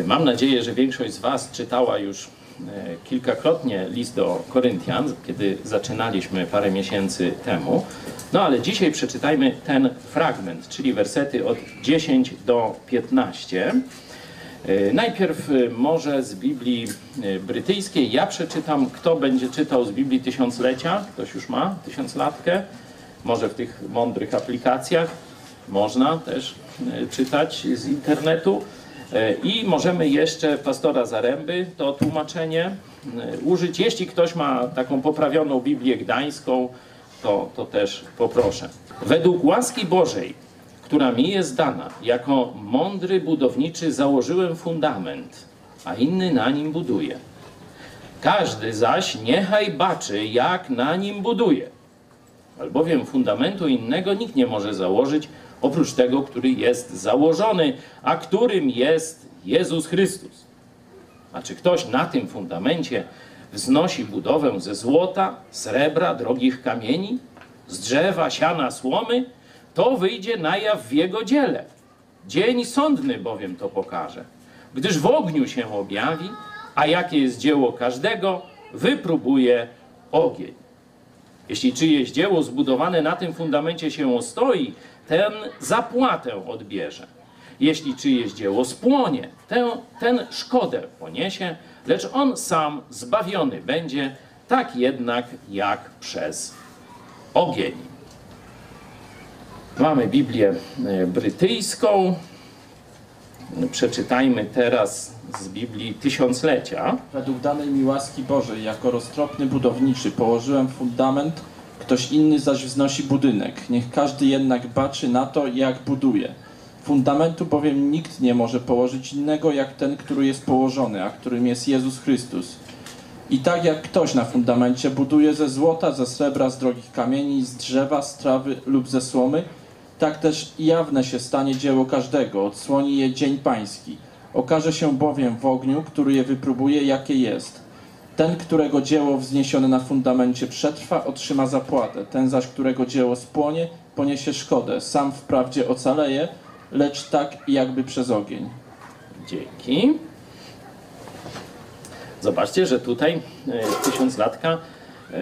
E, Mam nadzieję, że większość z Was czytała już e, kilkakrotnie list do Koryntian, kiedy zaczynaliśmy parę miesięcy temu. No ale dzisiaj przeczytajmy ten fragment, czyli wersety od 10 do 15. E, Najpierw może z Biblii brytyjskiej. Ja przeczytam, kto będzie czytał z Biblii Tysiąclecia. Ktoś już ma tysiąclatkę? Może w tych mądrych aplikacjach. Można też czytać z internetu. E, I możemy jeszcze pastora Zaręby, to tłumaczenie, e, użyć. Jeśli ktoś ma taką poprawioną Biblię Gdańską, to, to też poproszę. Według łaski Bożej, która mi jest dana, jako mądry budowniczy założyłem fundament, a inny na nim buduje. Każdy zaś niechaj baczy, jak na nim buduje. Albowiem fundamentu innego nikt nie może założyć, oprócz tego, który jest założony, a którym jest Jezus Chrystus. A czy ktoś na tym fundamencie wznosi budowę ze złota, srebra, drogich kamieni, z drzewa, siana, słomy, to wyjdzie na jaw w jego dziele. Dzień sądny bowiem to pokaże, gdyż w ogniu się objawi, a jakie jest dzieło każdego, wypróbuje ogień. Jeśli czyjeś dzieło zbudowane na tym fundamencie się ostoi, ten zapłatę odbierze. Jeśli czyjeś dzieło spłonie, ten, ten szkodę poniesie, lecz on sam zbawiony będzie, tak jednak jak przez ogień. Mamy Biblię e, brytyjską. Przeczytajmy teraz z Biblii Tysiąclecia. Według danej mi łaski Bożej, jako roztropny budowniczy, położyłem fundament, ktoś inny zaś wznosi budynek. Niech każdy jednak baczy na to, jak buduje. Fundamentu bowiem nikt nie może położyć innego, jak ten, który jest położony, a którym jest Jezus Chrystus. I tak jak ktoś na fundamencie buduje ze złota, ze srebra, z drogich kamieni, z drzewa, z trawy lub ze słomy, tak też jawne się stanie dzieło każdego, odsłoni je dzień pański. Okaże się bowiem w ogniu, który je wypróbuje, jakie jest. Ten, którego dzieło wzniesione na fundamencie przetrwa, otrzyma zapłatę. Ten zaś, którego dzieło spłonie, poniesie szkodę. Sam wprawdzie ocaleje, lecz tak jakby przez ogień. Dzięki. Zobaczcie, że tutaj e, tysiąclatka e,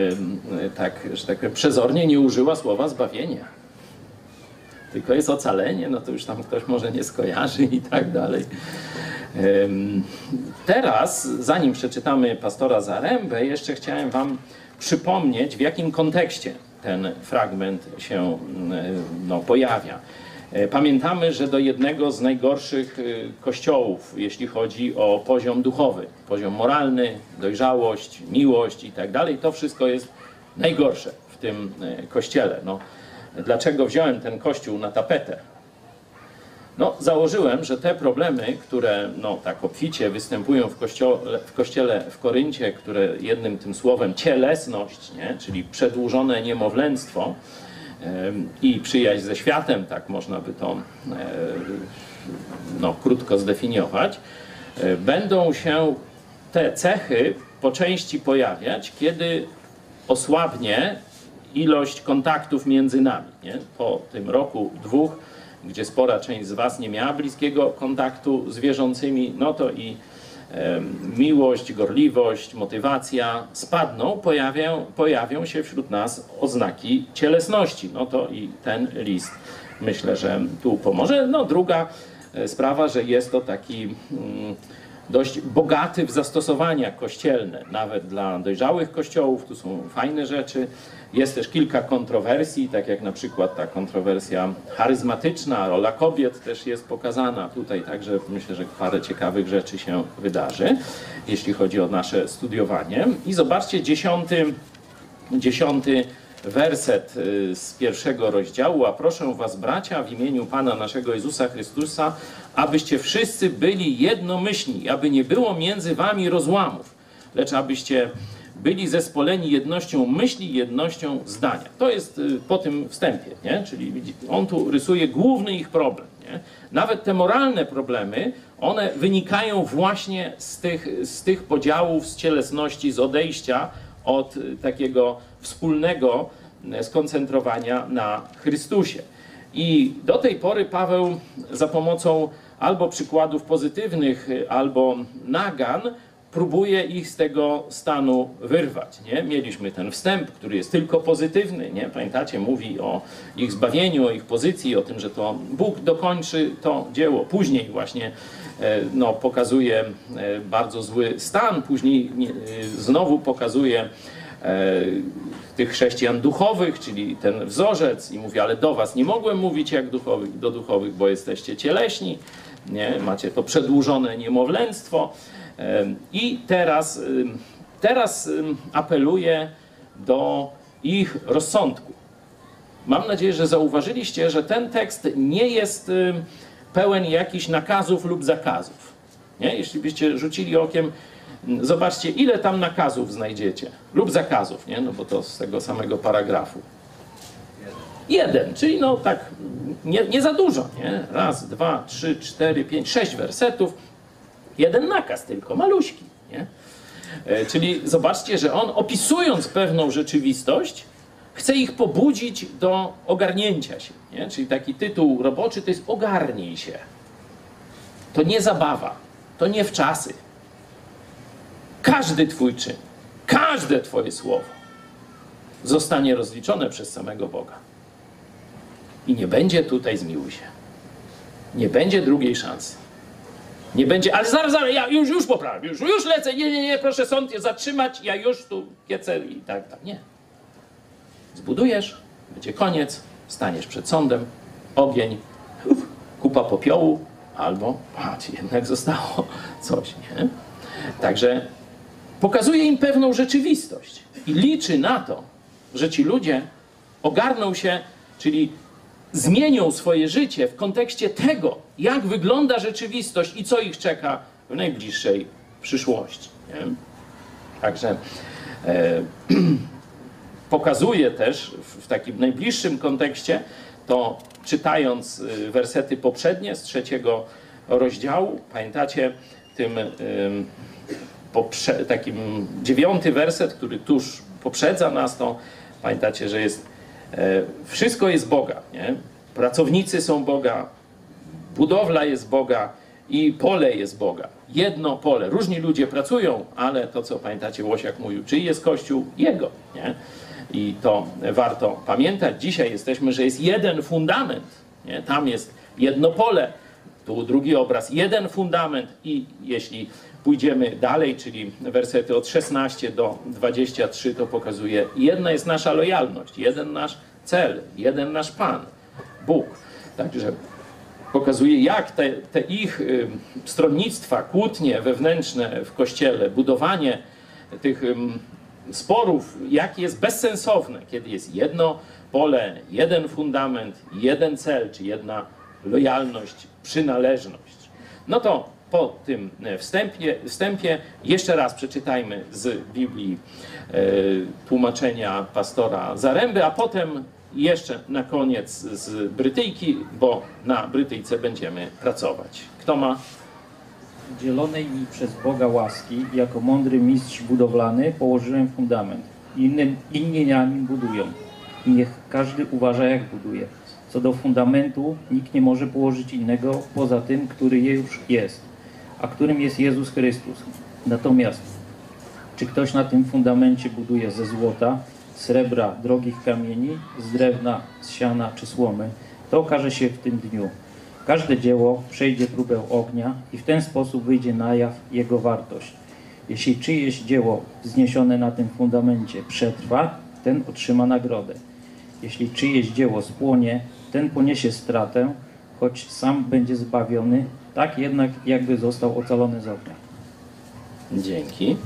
e, tak, że tak powiem, przezornie nie użyła słowa zbawienie. Tylko jest ocalenie, no to już tam ktoś może nie skojarzy i tak dalej. Teraz, zanim przeczytamy pastora Zarębę, jeszcze chciałem Wam przypomnieć, w jakim kontekście ten fragment się no, pojawia. E, Pamiętamy, że do jednego z najgorszych y, kościołów, jeśli chodzi o poziom duchowy, poziom moralny, dojrzałość, miłość i tak dalej, to wszystko jest najgorsze w tym e, kościele. No, dlaczego wziąłem ten kościół na tapetę? No, założyłem, że te problemy, które no, tak obficie występują w kościele, w kościele w Koryncie, które jednym tym słowem cielesność, nie? czyli przedłużone niemowlęctwo em, i przyjaźń ze światem, tak można by to e, no, krótko zdefiniować, e, będą się te cechy po części pojawiać, kiedy osłabnie ilość kontaktów między nami. Nie? Po tym roku, dwóch, gdzie spora część z Was nie miała bliskiego kontaktu z wierzącymi, no to i em, miłość, gorliwość, motywacja spadną, pojawią, pojawią się wśród nas oznaki cielesności. No to i ten list myślę, że tu pomoże. No druga e, sprawa, że jest to taki mm, dość bogaty w zastosowania kościelne, nawet dla dojrzałych kościołów, tu są fajne rzeczy. Jest też kilka kontrowersji, tak jak na przykład ta kontrowersja charyzmatyczna, rola kobiet też jest pokazana tutaj, także myślę, że parę ciekawych rzeczy się wydarzy, jeśli chodzi o nasze studiowanie. I zobaczcie, dziesiąty, dziesiąty werset y, z pierwszego rozdziału. A proszę was, bracia, w imieniu Pana naszego Jezusa Chrystusa, abyście wszyscy byli jednomyślni, aby nie było między wami rozłamów, lecz abyście byli zespoleni jednością myśli, jednością zdania. To jest y, po tym wstępie, nie? czyli on tu rysuje główny ich problem. Nie? Nawet te moralne problemy, one wynikają właśnie z tych, z tych podziałów, z cielesności, z odejścia od y, takiego wspólnego y, skoncentrowania na Chrystusie. I do tej pory Paweł za pomocą albo przykładów pozytywnych, albo nagan, próbuje ich z tego stanu wyrwać. Nie? Mieliśmy ten wstęp, który jest tylko pozytywny. Nie? Pamiętacie, mówi o ich zbawieniu, o ich pozycji, o tym, że to Bóg dokończy to dzieło. Później właśnie e, no, pokazuje e, bardzo zły stan, później nie- e, znowu pokazuje tych chrześcijan duchowych, czyli ten wzorzec i mówi, ale do was nie mogłem mówić jak duchowych, do duchowych, bo jesteście cieleśni, nie? macie to przedłużone niemowlęctwo. Em, I teraz, teraz apeluję do ich rozsądku. Mam nadzieję, że zauważyliście, że ten tekst nie jest pełen jakichś nakazów lub zakazów. Nie? Jeśli byście rzucili okiem, zobaczcie, ile tam nakazów znajdziecie lub zakazów, nie? No bo to z tego samego paragrafu. Jeden, czyli no tak nie, nie za dużo, nie? Raz, dwa, trzy, cztery, pięć, sześć wersetów, jeden nakaz tylko, maluśki, nie? E, Czyli zobaczcie, że on opisując pewną rzeczywistość, chce ich pobudzić do ogarnięcia się. Nie? Czyli taki tytuł roboczy to jest ogarnij się. To nie zabawa, to nie wczasy. Każdy twój czyn, każde twoje słowo zostanie rozliczone przez samego Boga. I nie będzie tutaj zmiłuj się. Nie będzie drugiej szansy. Nie będzie, ale zaraz, zaraz, ja już, już poprawię, już, już lecę, nie, nie, nie, proszę sąd zatrzymać, ja już tu kiecę i tak, tak, nie. Zbudujesz, będzie koniec, staniesz przed sądem, ogień, uf, kupa popiołu, albo, patrz, jednak zostało coś, nie? Także pokazuje im pewną rzeczywistość i liczy na to, że ci ludzie ogarną się, czyli zmienią swoje życie w kontekście tego, jak wygląda rzeczywistość i co ich czeka w najbliższej przyszłości. Nie? Także e, pokazuje też w, w takim najbliższym kontekście, to czytając y, wersety poprzednie z trzeciego rozdziału, pamiętacie tym ym, poprze- takim dziewiąty werset, który tuż poprzedza nas, to pamiętacie, że jest e, wszystko jest Boga, nie? Pracownicy są Boga, budowla jest Boga i pole jest Boga. Jedno pole. Różni ludzie pracują, ale to, co pamiętacie, Łosiak mówił, czyj jest Kościół? Jego. Nie? I to warto pamiętać. Dzisiaj jesteśmy, że jest jeden fundament. Nie? Tam jest jedno pole, tu drugi obraz, jeden fundament i jeśli pójdziemy dalej, czyli wersety od 16 do 23, to pokazuje, jedna jest nasza lojalność, jeden nasz cel, jeden nasz Pan, Bóg. Także pokazuje, jak te, te ich stronnictwa, kłótnie wewnętrzne w Kościele, budowanie tych sporów, jakie jest bezsensowne, kiedy jest jedno pole, jeden fundament, jeden cel, czy jedna lojalność, przynależność. No to po tym e, wstępie, wstępie jeszcze raz przeczytajmy z Biblii e, tłumaczenia pastora Zaręby, a potem jeszcze na koniec z Brytyjki, bo na Brytyjce będziemy pracować. Kto ma? Dzielonej mi przez Boga łaski, jako mądry mistrz budowlany, położyłem fundament. Innym, inni na nim budują. Niech każdy uważa, jak buduje. Co do fundamentu, nikt nie może położyć innego poza tym, który już jest, a którym jest Jezus Chrystus. Natomiast, czy ktoś na tym fundamencie buduje ze złota, srebra, drogich kamieni, z drewna, z siana czy słomy, to okaże się w tym dniu. Każde dzieło przejdzie próbę ognia i w ten sposób wyjdzie na jaw jego wartość. Jeśli czyjeś dzieło wzniesione na tym fundamencie przetrwa, ten otrzyma nagrodę. Jeśli czyjeś dzieło spłonie, ten poniesie stratę, choć sam będzie zbawiony, tak jednak jakby został ocalony z ognia. Dzięki.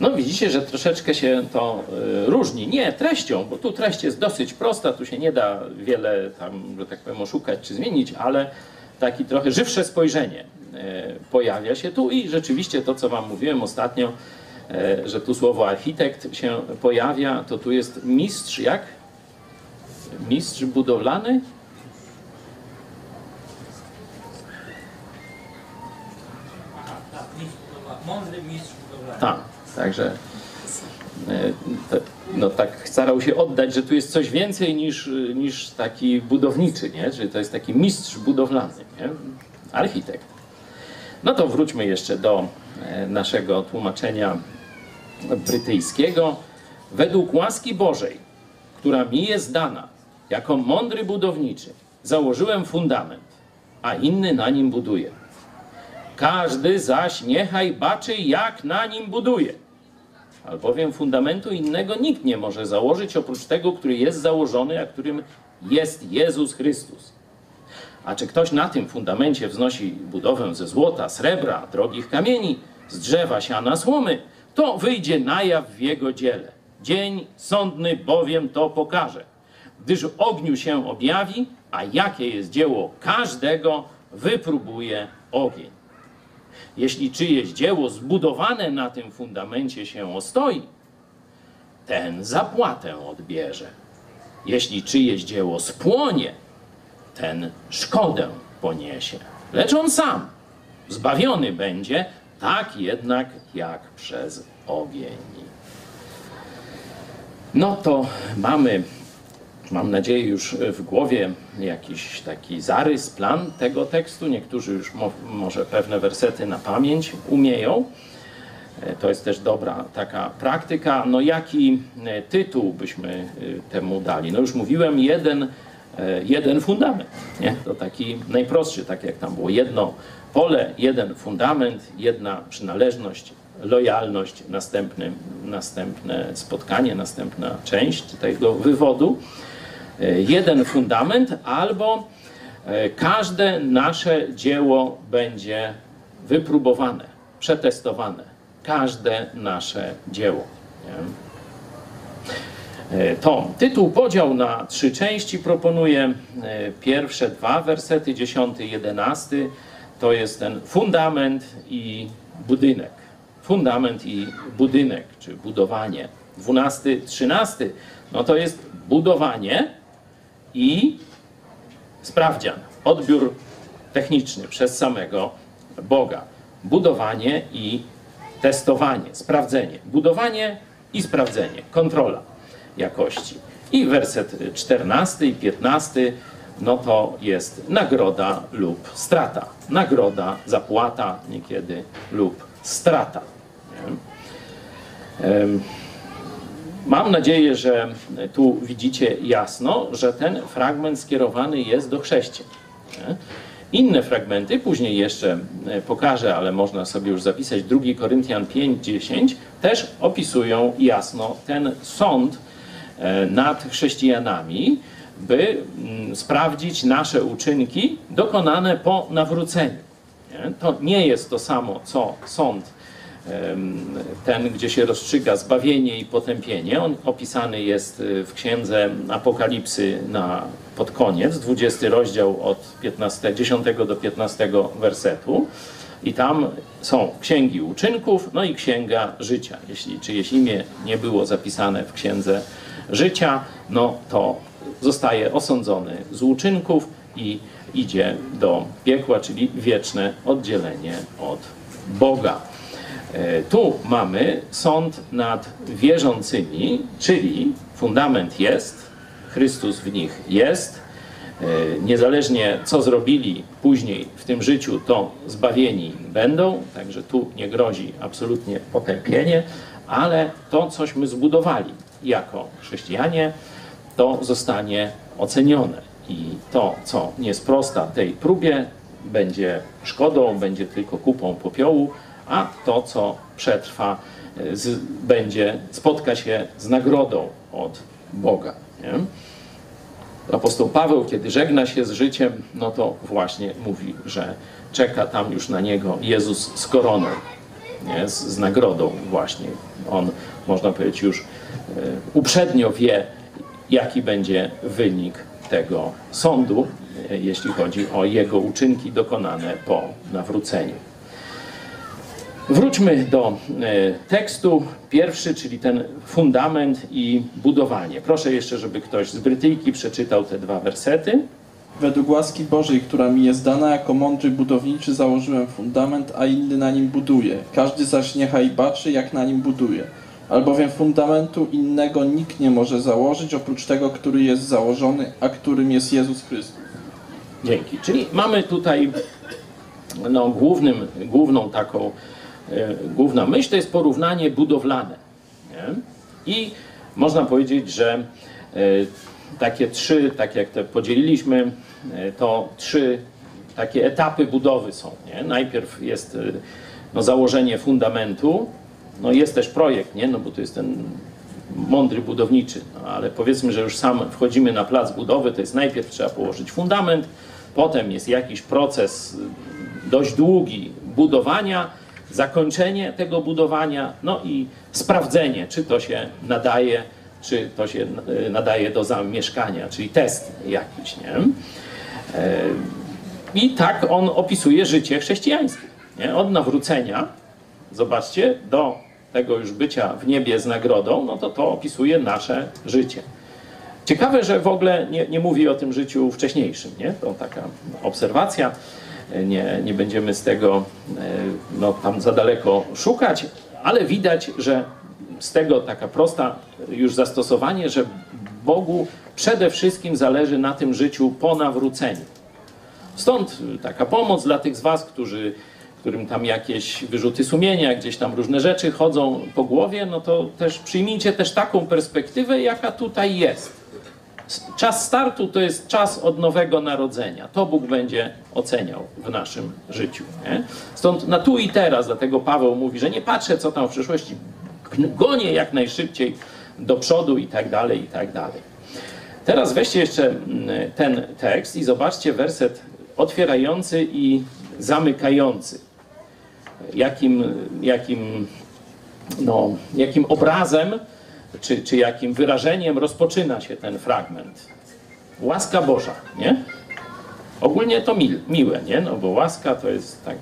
No widzicie, że troszeczkę się to y, różni. Nie treścią, bo tu treść jest dosyć prosta, tu się nie da wiele tam, że tak powiem, oszukać czy zmienić, ale taki trochę żywsze spojrzenie y, pojawia się tu i rzeczywiście to, co wam mówiłem ostatnio, y, że tu słowo architekt się pojawia, to tu jest mistrz, jak? Mistrz budowlany? Mądry mistrz budowlany. Tak, także e, no tak starał się oddać, że tu jest coś więcej niż, niż taki budowniczy, nie? że to jest taki mistrz budowlany. Nie? architekt. No to wróćmy jeszcze do e, naszego tłumaczenia brytyjskiego. Według łaski Bożej, która mi jest dana, jako mądry budowniczy, założyłem fundament, a inny na nim buduje. Każdy zaś niechaj baczy, jak na nim buduje. Albowiem fundamentu innego nikt nie może założyć oprócz tego, który jest założony, a którym jest Jezus Chrystus. A czy ktoś na tym fundamencie wznosi budowę ze złota, srebra, drogich kamieni, z drzewa, siana, słomy, to wyjdzie na jaw w jego dziele. Dzień sądny bowiem to pokaże, gdyż w ogniu się objawi, a jakie jest dzieło każdego, wypróbuje ogień. Jeśli czyjeś dzieło zbudowane na tym fundamencie się ostoi, ten zapłatę odbierze. Jeśli czyjeś dzieło spłonie, ten szkodę poniesie. Lecz on sam zbawiony będzie, tak jednak jak przez ogień. No to mamy, mam nadzieję, już w głowie jakiś taki zarys, plan tego tekstu. Niektórzy już mo może pewne wersety na pamięć umieją. E, To jest też dobra taka praktyka. No jaki e, tytuł byśmy e, temu dali? No już mówiłem, jeden, jeden fundament. Nie? To taki najprostszy, tak jak tam było. Jedno pole, jeden fundament, jedna przynależność, lojalność, następny, następne spotkanie, następna część tego wywodu. E, Jeden fundament albo e, każde nasze dzieło będzie wypróbowane, przetestowane. Każde nasze dzieło. Nie? E, To tytuł podział na trzy części proponuję. Pierwsze dwa wersety, 10, 11, to jest ten fundament i budynek. Fundament i budynek, czy budowanie. 12, 13, no to jest budowanie i sprawdzian, odbiór techniczny przez samego Boga. Budowanie i testowanie, sprawdzenie. Budowanie i sprawdzenie, kontrola jakości. I werset 14 i 15, no to jest nagroda lub strata. Nagroda, zapłata niekiedy lub strata. Nie? Mam nadzieję, że tu widzicie jasno, że ten fragment skierowany jest do chrześcijan. Inne fragmenty, później jeszcze pokażę, ale można sobie już zapisać, 2 Koryntian 5:10, też opisują jasno ten sąd e, nad chrześcijanami, by mm, sprawdzić nasze uczynki dokonane po nawróceniu. To nie jest to samo, co sąd ten, gdzie się rozstrzyga zbawienie i potępienie. On opisany jest y, w księdze Apokalipsy na, pod koniec, 20 rozdział od 15, 10 do 15 wersetu. I tam są księgi uczynków, no i księga życia. Jeśli czyjeś imię nie było zapisane w księdze życia, no to zostaje osądzony z uczynków i idzie do piekła, czyli wieczne oddzielenie od Boga. E, Tu mamy sąd nad wierzącymi, czyli fundament jest, Chrystus w nich jest. E, Niezależnie co zrobili później w tym życiu, to zbawieni będą, także tu nie grozi absolutnie potępienie, ale to, cośmy zbudowali jako chrześcijanie, to zostanie ocenione. I to, co nie sprosta tej próbie, będzie szkodą, będzie tylko kupą popiołu, a to, co przetrwa, y, z, będzie, spotka się z nagrodą od Boga. Nie? Apostoł Paweł, kiedy żegna się z życiem, no to właśnie mówi, że czeka tam już na niego Jezus z koroną, nie? Z, z nagrodą właśnie. On, można powiedzieć, już y, uprzednio wie, jaki będzie wynik tego sądu, y, jeśli chodzi o jego uczynki dokonane po nawróceniu. Wróćmy do e, tekstu. Pierwszy, czyli ten fundament i budowanie. Proszę jeszcze, żeby ktoś z Brytyjki przeczytał te dwa wersety. Według łaski Bożej, która mi jest dana, jako mądry budowniczy założyłem fundament, a inny na nim buduje. Każdy zaś niechaj baczy, jak na nim buduje. Albowiem fundamentu innego nikt nie może założyć, oprócz tego, który jest założony, a którym jest Jezus Chrystus. Dzięki. Czyli mamy tutaj no, głównym, główną taką, główna myśl to jest porównanie budowlane. Nie? I można powiedzieć, że e, takie trzy, tak jak te podzieliliśmy, e, to trzy takie etapy budowy są. Nie? Najpierw jest e, no, założenie fundamentu, no jest też projekt, nie? No, bo to jest ten mądry budowniczy, no, ale powiedzmy, że już sam wchodzimy na plac budowy, to jest najpierw trzeba położyć fundament, potem jest jakiś proces dość długi budowania, zakończenie tego budowania, no i sprawdzenie, czy to się nadaje, czy to się y, nadaje do zamieszkania, czyli test jakiś, nie? E, I tak on opisuje życie chrześcijańskie, nie? Od nawrócenia, zobaczcie, do tego już bycia w niebie z nagrodą, no to to opisuje nasze życie. Ciekawe, że w ogóle nie, nie mówi o tym życiu wcześniejszym, nie? To taka obserwacja. Nie, nie będziemy z tego e, no, tam za daleko szukać, ale widać, że z tego taka prosta już zastosowanie, że Bogu przede wszystkim zależy na tym życiu po nawróceniu. Stąd taka pomoc dla tych z Was, którzy, którym tam jakieś wyrzuty sumienia, gdzieś tam różne rzeczy chodzą po głowie, no to też przyjmijcie też taką perspektywę, jaka tutaj jest. Czas startu to jest czas od nowego narodzenia. To Bóg będzie oceniał w naszym życiu. Nie? Stąd na tu i teraz, dlatego Paweł mówi, że nie patrzę, co tam w przyszłości, gonię jak najszybciej do przodu i tak dalej, i tak dalej. Teraz weźcie jeszcze mm, ten tekst i zobaczcie werset otwierający i zamykający. Jakim, jakim, no, jakim obrazem czy, czy jakim wyrażeniem rozpoczyna się ten fragment. Łaska Boża, nie? Ogólnie to mil, miłe, nie? No bo łaska to jest tak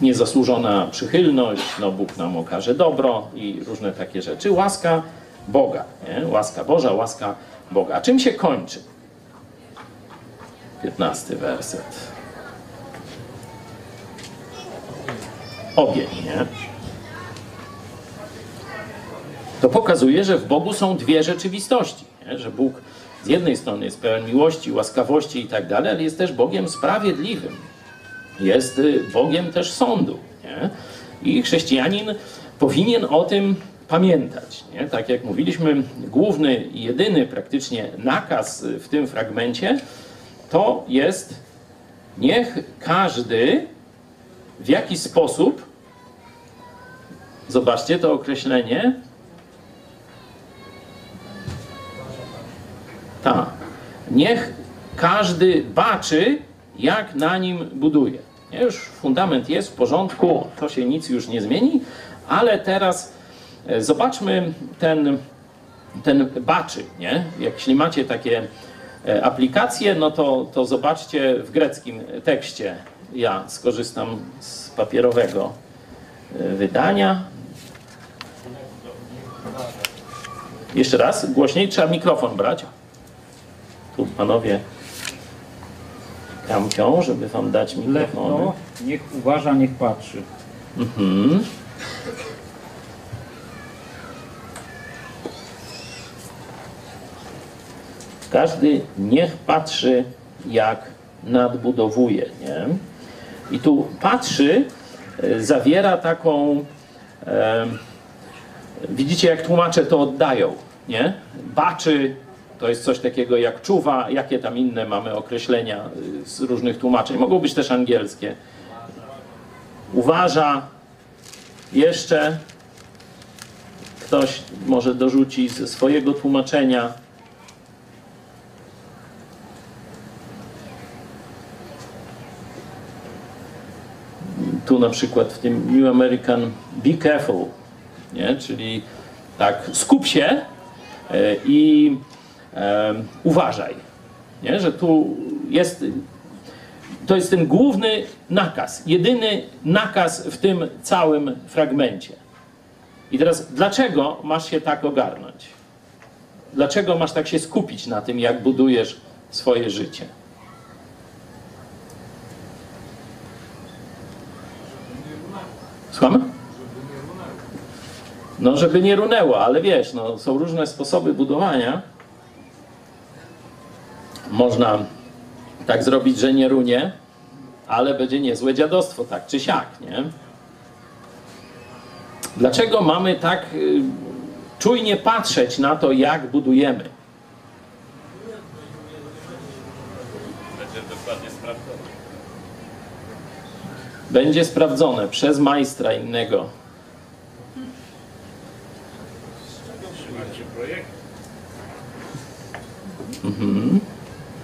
niezasłużona przychylność, no Bóg nam okaże dobro i różne takie rzeczy. Łaska Boga, nie? Łaska Boża, łaska Boga. A czym się kończy? 15 werset. Ogień, nie? To pokazuje, że w Bogu są dwie rzeczywistości. Nie? Że Bóg z jednej strony jest pełen miłości, łaskawości i tak dalej, ale jest też Bogiem sprawiedliwym. Jest y, Bogiem też sądu. Nie? I chrześcijanin powinien o tym pamiętać. Nie? Tak jak mówiliśmy, główny i jedyny praktycznie nakaz w tym fragmencie to jest niech każdy w jakiś sposób, zobaczcie to określenie, tak, niech każdy baczy, jak na nim buduje. Nie? Już fundament jest w porządku, to się nic już nie zmieni, ale teraz e, zobaczmy ten, ten baczy. Nie? Jeśli macie takie e, aplikacje, no to, to zobaczcie w greckim tekście. Ja skorzystam z papierowego e, wydania. Jeszcze raz, głośniej trzeba mikrofon brać. Tu panowie kampią, żeby wam dać mikrofony. Lewno, niech uważa, niech patrzy. Mhm. Każdy niech patrzy, jak nadbudowuje, nie? I tu patrzy e, zawiera taką, e, widzicie jak tłumacze to oddają, nie? Baczy, to jest coś takiego jak czuwa, jakie tam inne mamy określenia y, z różnych tłumaczeń. Mogą być też angielskie. Uważa, jeszcze ktoś może dorzuci ze swojego tłumaczenia. Tu na przykład w tym New American Be Careful, nie? czyli tak skup się e, i uważaj, nie? że tu jest, to jest ten główny nakaz, jedyny nakaz w tym całym fragmencie. I teraz, dlaczego masz się tak ogarnąć? Dlaczego masz tak się skupić na tym, jak budujesz swoje życie? Słuchamy? No, żeby nie runęło, ale wiesz, no, są różne sposoby budowania. Można tak zrobić, że nie runie, ale będzie niezłe dziadostwo, tak czy siak, nie? Dlaczego mamy tak y, czujnie patrzeć na to, jak budujemy? Będzie dokładnie sprawdzone. Będzie sprawdzone przez majstra innego. Trzymacie projekt?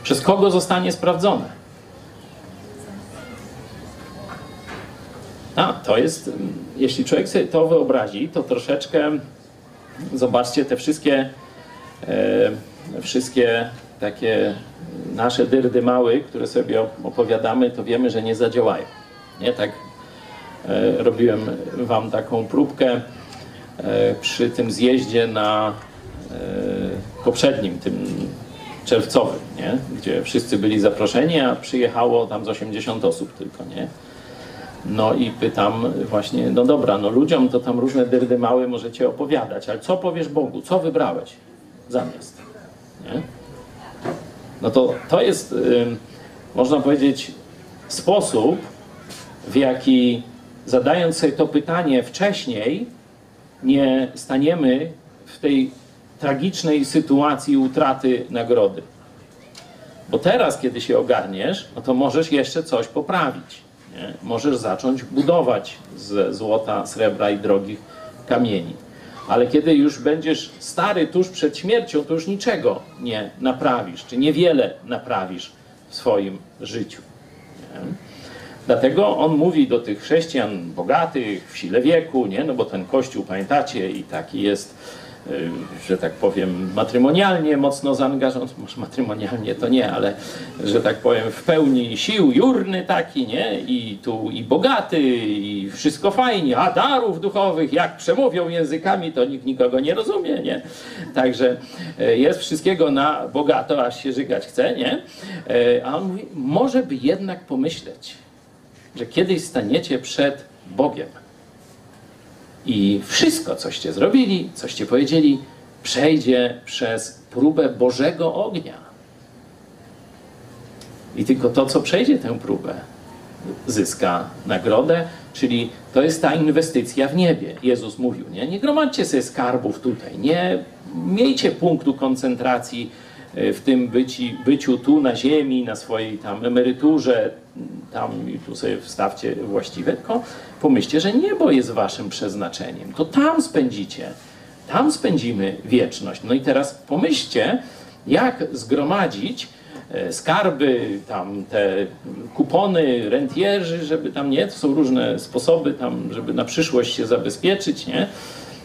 Przez kogo zostanie sprawdzone? A, to jest, mm, jeśli człowiek sobie to wyobrazi, to troszeczkę zobaczcie te wszystkie, e, wszystkie takie nasze dyrdy mały, które sobie opowiadamy, to wiemy, że nie zadziałają. Nie tak e, robiłem wam taką próbkę e, przy tym zjeździe na e, poprzednim, tym czerwcowym, nie? gdzie wszyscy byli zaproszeni, a przyjechało tam z 80 osób tylko, nie? No i pytam właśnie, no dobra, no ludziom to tam różne dyrdy małe możecie opowiadać, ale co powiesz Bogu? Co wybrałeś zamiast? Nie? No to to jest, można powiedzieć, sposób, w jaki zadając sobie to pytanie wcześniej, nie staniemy w tej tragicznej sytuacji utraty nagrody. Bo teraz, kiedy się ogarniesz, no to możesz jeszcze coś poprawić. Nie? Możesz zacząć budować ze złota, srebra i drogich kamieni. Ale kiedy już będziesz stary tuż przed śmiercią, to już niczego nie naprawisz, czy niewiele naprawisz w swoim życiu. Nie? Dlatego on mówi do tych chrześcijan bogatych, w sile wieku, nie? no bo ten kościół, pamiętacie, i taki jest, że tak powiem, matrymonialnie mocno zaangażowany, może matrymonialnie to nie, ale że tak powiem, w pełni sił, jurny taki, nie? I tu i bogaty, i wszystko fajnie, a darów duchowych, jak przemówią językami, to nikt nikogo nie rozumie, nie? Także e, jest wszystkiego na bogato, aż się żygać chce, nie? E, A on mówi, może by jednak pomyśleć, że kiedyś staniecie przed Bogiem i wszystko, coście zrobili, coście powiedzieli, przejdzie przez próbę Bożego ognia. I tylko to, co przejdzie tę próbę, zyska nagrodę, czyli to jest ta inwestycja w niebie. Jezus mówił, nie, nie gromadźcie sobie skarbów tutaj, nie miejcie punktu koncentracji e, w tym byci, byciu tu na ziemi, na swojej tam emeryturze, tam i tu sobie wstawcie właściwe, tylko pomyślcie, że niebo jest waszym przeznaczeniem. To tam spędzicie, tam spędzimy wieczność. No i teraz pomyślcie, jak zgromadzić e, skarby, tam te kupony, rentierzy, żeby tam nie, to są różne sposoby tam, żeby na przyszłość się zabezpieczyć, nie?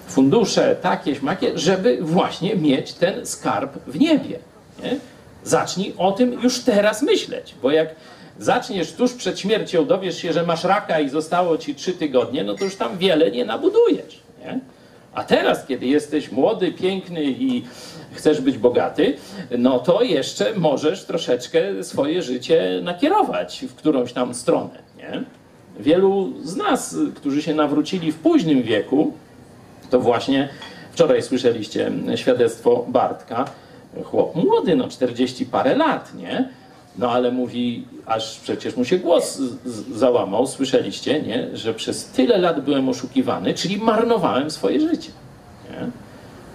Fundusze, takie, śmakie, żeby właśnie mieć ten skarb w niebie. Nie? Zacznij o tym już teraz myśleć, bo jak zaczniesz tuż przed śmiercią, dowiesz się, że masz raka i zostało ci trzy tygodnie, no to już tam wiele nie nabudujesz. Nie? A teraz, kiedy jesteś młody, piękny i chcesz być bogaty, no to jeszcze możesz troszeczkę swoje życie nakierować w którąś tam stronę. Nie? Wielu z nas, którzy się nawrócili w późnym wieku, to właśnie wczoraj słyszeliście świadectwo Bartka, chłop młody, no 40 parę lat, nie? No ale mówi, aż przecież mu się głos załamał, słyszeliście, nie? Że przez tyle lat byłem oszukiwany, czyli marnowałem swoje życie. Nie?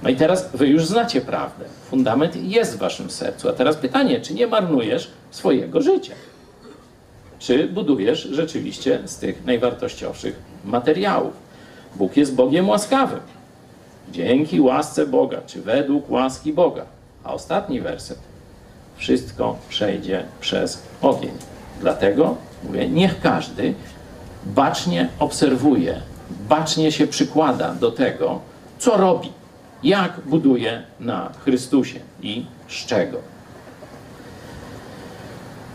No i teraz wy już znacie prawdę. Fundament jest w waszym sercu. A teraz pytanie, czy nie marnujesz swojego życia? Czy budujesz rzeczywiście z tych najwartościowszych materiałów? Bóg jest Bogiem łaskawym. Dzięki łasce Boga, czy według łaski Boga. A ostatni werset. Wszystko przejdzie przez ogień. Dlatego mówię, niech każdy bacznie obserwuje, bacznie się przykłada do tego, co robi, jak buduje na Chrystusie i z czego.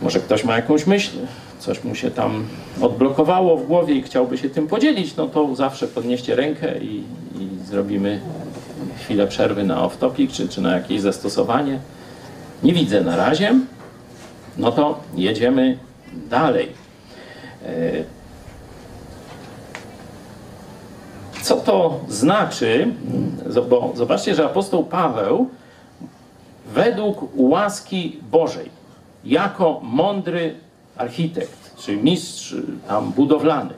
Może ktoś ma jakąś myśl, coś mu się tam odblokowało w głowie i chciałby się tym podzielić, no to zawsze podnieście rękę i, i zrobimy chwilę przerwy na off-topic czy, czy na jakieś zastosowanie. Nie widzę na razie. No to jedziemy dalej. E, Co to znaczy? Bo zobaczcie, że apostoł Paweł według łaski Bożej, jako mądry architekt, czy mistrz y, tam budowlany.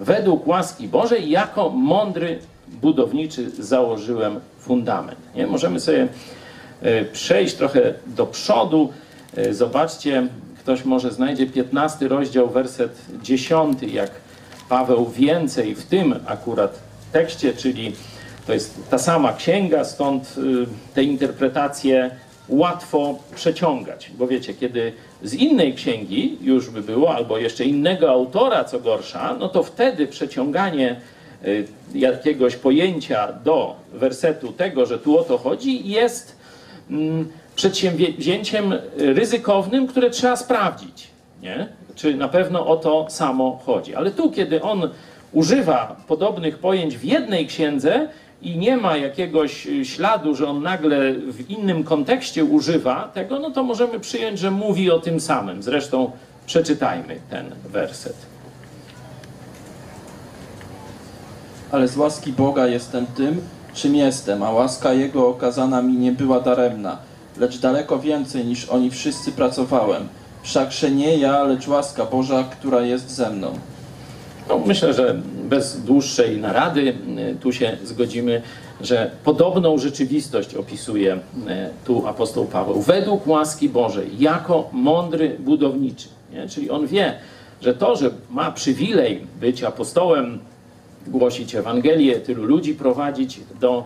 Według łaski Bożej, jako mądry budowniczy założyłem fundament. Nie? Możemy sobie przejść trochę do przodu. E, Zobaczcie, ktoś może znajdzie 15 rozdział, werset 10, jak Paweł więcej w tym akurat tekście, czyli to jest ta sama księga, stąd y, te interpretacje łatwo przeciągać. Bo wiecie, kiedy z innej księgi już by było, albo jeszcze innego autora, co gorsza, no to wtedy przeciąganie y, jakiegoś pojęcia do wersetu tego, że tu o to chodzi, jest przedsięwzięciem ryzykownym, które trzeba sprawdzić. Nie? Czy na pewno o to samo chodzi. Ale tu, kiedy on używa podobnych pojęć w jednej księdze i nie ma jakiegoś y, śladu, że on nagle w innym kontekście używa tego, no to możemy przyjąć, że mówi o tym samym. Zresztą przeczytajmy ten werset. Ale z łaski Boga jestem tym, czym jestem, a łaska Jego okazana mi nie była daremna, lecz daleko więcej niż oni wszyscy pracowałem. Wszakże nie ja, lecz łaska Boża, która jest ze mną. No, myślę, że bez dłuższej narady y, tu się zgodzimy, że podobną rzeczywistość opisuje y, tu apostoł Paweł. Według łaski Bożej, jako mądry budowniczy. Nie? Czyli on wie, że to, że ma przywilej być apostołem, głosić Ewangelię, tylu ludzi prowadzić do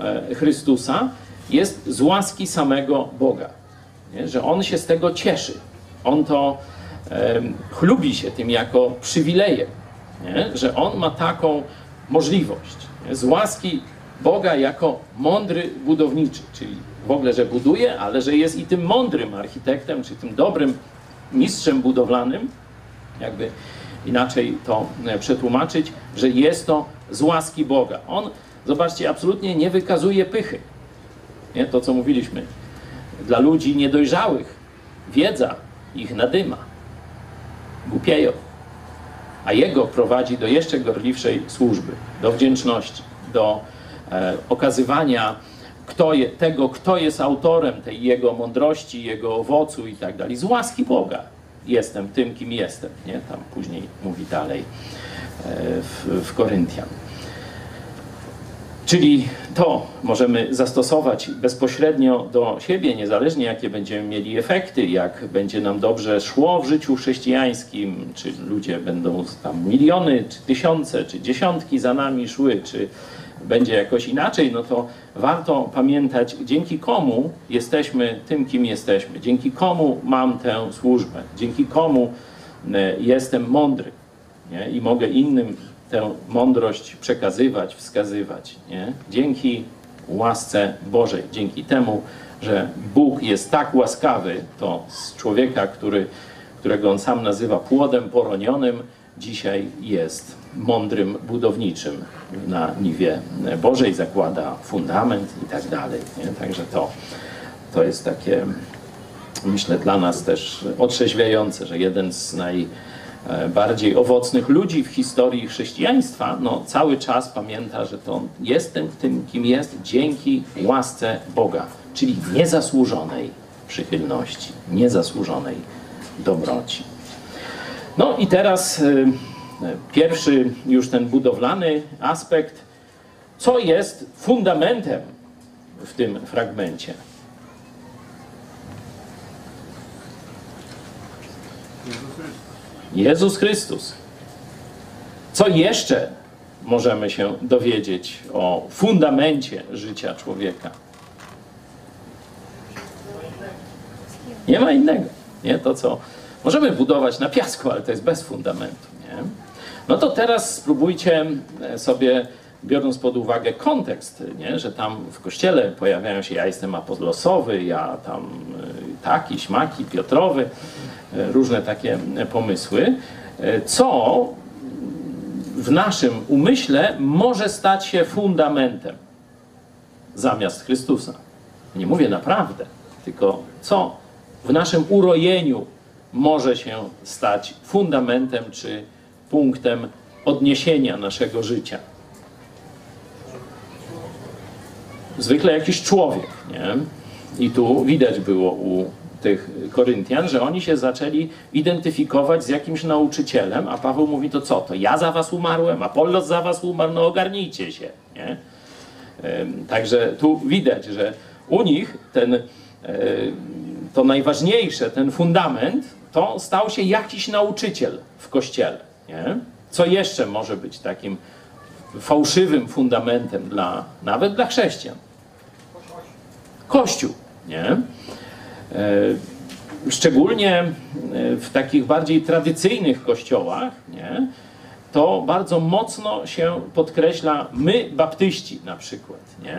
e, Chrystusa, jest z łaski samego Boga. Nie? Że on się z tego cieszy. On to em, chlubi się tym jako przywilejem, nie? że on ma taką możliwość. Nie? Z łaski Boga jako mądry budowniczy, czyli w ogóle, że buduje, ale że jest i tym mądrym architektem, czy tym dobrym mistrzem budowlanym, jakby inaczej to e, przetłumaczyć, że jest to z łaski Boga. On, zobaczcie, absolutnie nie wykazuje pychy. Nie? To, co mówiliśmy. Dla ludzi niedojrzałych wiedza ich nadyma. Głupieją. A jego prowadzi do jeszcze gorliwszej służby, do wdzięczności, do e, okazywania kto je, tego, kto jest autorem tej jego mądrości, jego owocu i tak dalej. Z łaski Boga jestem tym, kim jestem. Nie? Tam później mówi dalej e, w, w Koryntian. Czyli to możemy zastosować bezpośrednio do siebie, niezależnie jakie będziemy mieli efekty, jak będzie nam dobrze szło w życiu chrześcijańskim, czy ludzie będą tam miliony, czy tysiące, czy dziesiątki za nami szły, czy będzie jakoś inaczej, no to warto pamiętać, dzięki komu jesteśmy tym, kim jesteśmy, dzięki komu mam tę służbę, dzięki komu e, jestem mądry nie? i mogę innym tę mądrość przekazywać, wskazywać. Nie? Dzięki łasce Bożej, dzięki temu, że Bóg jest tak łaskawy, to z człowieka, który, którego on sam nazywa płodem poronionym, dzisiaj jest mądrym budowniczym na niwie Bożej, zakłada fundament i tak dalej. Nie? Także to, to jest takie, myślę, dla nas też otrzeźwiające, że jeden z najbardziej owocnych ludzi w historii chrześcijaństwa, no cały czas pamięta, że to jestem tym, kim jest dzięki łasce Boga, czyli niezasłużonej przychylności, niezasłużonej dobroci. No i teraz y, pierwszy już ten budowlany aspekt, co jest fundamentem w tym fragmencie. Jezus Chrystus. Co jeszcze możemy się dowiedzieć o fundamencie życia człowieka? Nie ma innego. Nie to, co możemy budować na piasku, ale to jest bez fundamentu. Nie? No to teraz spróbujcie sobie, biorąc pod uwagę kontekst, nie? że tam w kościele pojawiają się ja jestem apolosowy, ja tam y, taki, śmaki, Piotrowy, y, różne takie pomysły, co w naszym umyśle może stać się fundamentem zamiast Chrystusa. Nie mówię naprawdę, tylko co w naszym urojeniu może się stać fundamentem czy punktem odniesienia naszego życia. Zwykle jakiś człowiek, nie? I tu widać było u tych Koryntian, że oni się zaczęli identyfikować z jakimś nauczycielem, a Paweł mówi to co? To ja za was umarłem, Apollos za was umarł, no ogarnijcie się. Nie? Także tu widać, że u nich ten, e, to najważniejsze, ten fundament, to stał się jakiś nauczyciel w kościele. Nie? Co jeszcze może być takim fałszywym fundamentem dla, nawet dla chrześcijan? Kościół. Nie? E, Szczególnie e, w takich bardziej tradycyjnych kościołach, nie? to bardzo mocno się podkreśla my, baptyści na przykład, nie?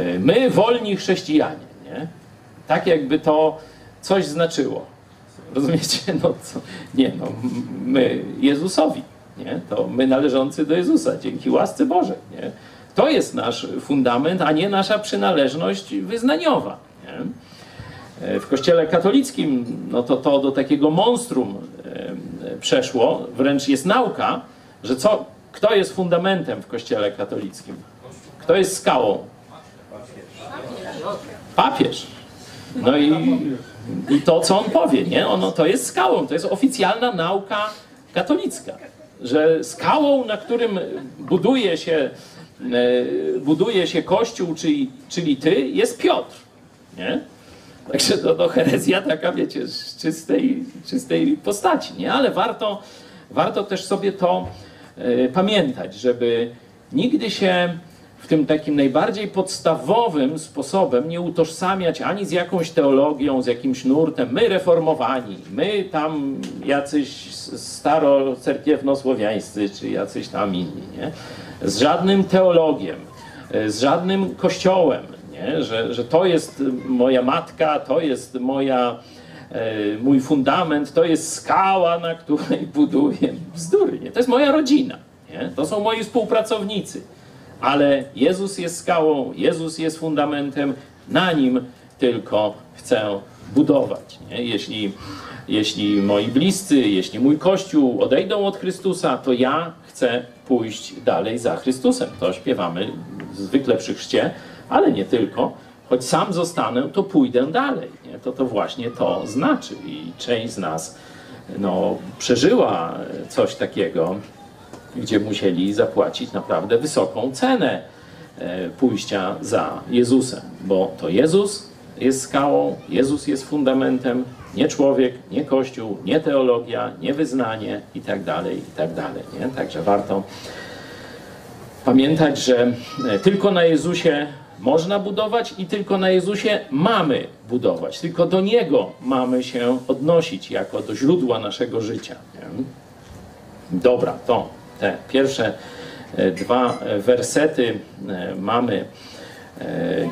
E, my, wolni chrześcijanie, nie? Tak jakby to coś znaczyło. Rozumiecie? No co? Nie, no my Jezusowi, nie? To my należący do Jezusa, dzięki łasce Bożej, nie? To jest nasz fundament, a nie nasza przynależność wyznaniowa, nie? E, W kościele katolickim no to to do takiego monstrum e, przeszło, wręcz jest nauka, że co, kto jest fundamentem w kościele katolickim? Kto jest skałą? Papież. No i, i to, co on powie, nie? Ono, to jest skałą, to jest oficjalna nauka katolicka, że skałą, na którym buduje się, e, buduje się Kościół, czyli, czyli ty, jest Piotr, nie? Także to, to herezja taka, wiecie, z czystej, czystej postaci, nie? Ale warto, warto też sobie to e, pamiętać, żeby nigdy się w tym takim najbardziej podstawowym sposobem nie utożsamiać ani z jakąś teologią, z jakimś nurtem. My reformowani, my tam jacyś starocerkiewnosłowiańscy, czy jacyś tam inni, nie? Z żadnym teologiem, z żadnym kościołem, nie? Że, że to jest moja matka, to jest moja, e, mój fundament, to jest skała, na której buduję. Bzdury, nie? To jest moja rodzina, nie? to są moi współpracownicy. Ale Jezus jest skałą, Jezus jest fundamentem, na nim tylko chcę budować. Nie? Jeśli, jeśli moi bliscy, jeśli mój Kościół odejdą od Chrystusa, to ja chcę pójść dalej za Chrystusem. To śpiewamy zwykle przy chrzcie, ale nie tylko. Choć sam zostanę, to pójdę dalej. Nie? To to właśnie to znaczy. I część z nas no, przeżyła coś takiego, gdzie musieli zapłacić naprawdę wysoką cenę e, pójścia za Jezusem, bo to Jezus jest skałą, Jezus jest fundamentem, nie człowiek, nie kościół, nie teologia, nie wyznanie i tak dalej, i tak. Nie? Także warto pamiętać, że e, tylko na Jezusie można budować i tylko na Jezusie mamy budować. Tylko do Niego mamy się odnosić jako do źródła naszego życia. Nie? Dobra, to te pierwsze e, dwa e, wersety e, mamy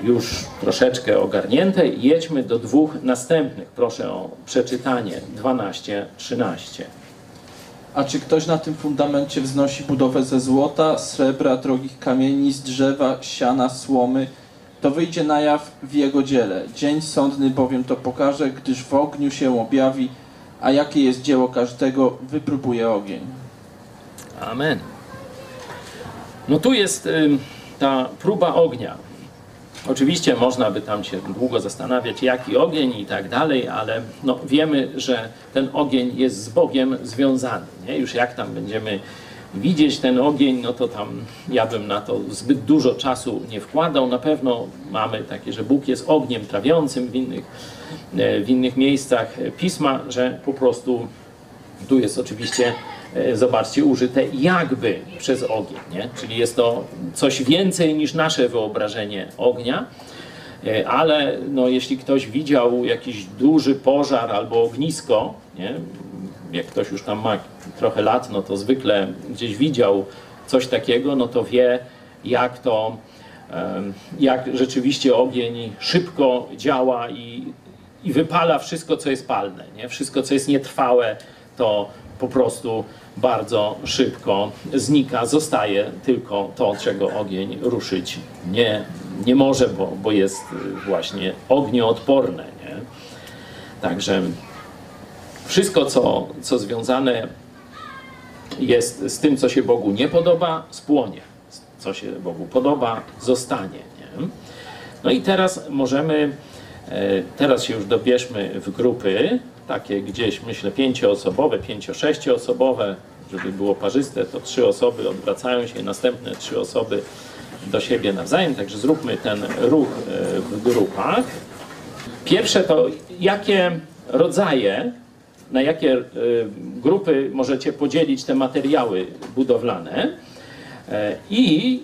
już troszeczkę ogarnięte. Jedźmy do dwóch następnych. Proszę o przeczytanie 12-13. A czy ktoś na tym fundamencie wznosi budowę ze złota, srebra, drogich kamieni, z drzewa, siana, słomy, to wyjdzie na jaw w jego dziele. Dzień sądny bowiem to pokaże, gdyż w ogniu się objawi, a jakie jest dzieło każdego, wypróbuje ogień. Amen. No tu jest ta próba ognia. Oczywiście można by tam się długo zastanawiać, jaki ogień i tak dalej, ale no, wiemy, że ten ogień jest z Bogiem związany. Nie? Już jak tam będziemy widzieć ten ogień, no to tam ja bym na to zbyt dużo czasu nie wkładał. Na pewno mamy takie, że Bóg jest ogniem trawiącym w innych, e, w innych miejscach pisma, że po prostu tu jest oczywiście, zobaczcie, użyte jakby przez ogień, nie? czyli jest to coś więcej niż nasze wyobrażenie ognia. E, Ale no, jeśli ktoś widział jakiś duży pożar albo ognisko, nie? jak ktoś już tam ma trochę lat, no to zwykle gdzieś widział coś takiego, no to wie, jak to, jak rzeczywiście ogień szybko działa i, i wypala wszystko, co jest palne. Nie? Wszystko, co jest nietrwałe, to po prostu bardzo szybko znika. Zostaje tylko to, czego ogień ruszyć nie, nie może, bo, bo jest y, właśnie ognioodporne. Nie? Także wszystko, co, co związane jest z tym, co się Bogu nie podoba, spłonie. Co się Bogu podoba, zostanie. Nie? No i teraz możemy E, Teraz się już dobierzmy w grupy, takie gdzieś myślę pięcioosobowe, pięcio-sześcioosobowe, żeby było parzyste, to trzy osoby odwracają się, następne trzy osoby do siebie nawzajem, także zróbmy ten ruch e, w grupach. Pierwsze to jakie rodzaje, na jakie e, grupy możecie podzielić te materiały budowlane e, i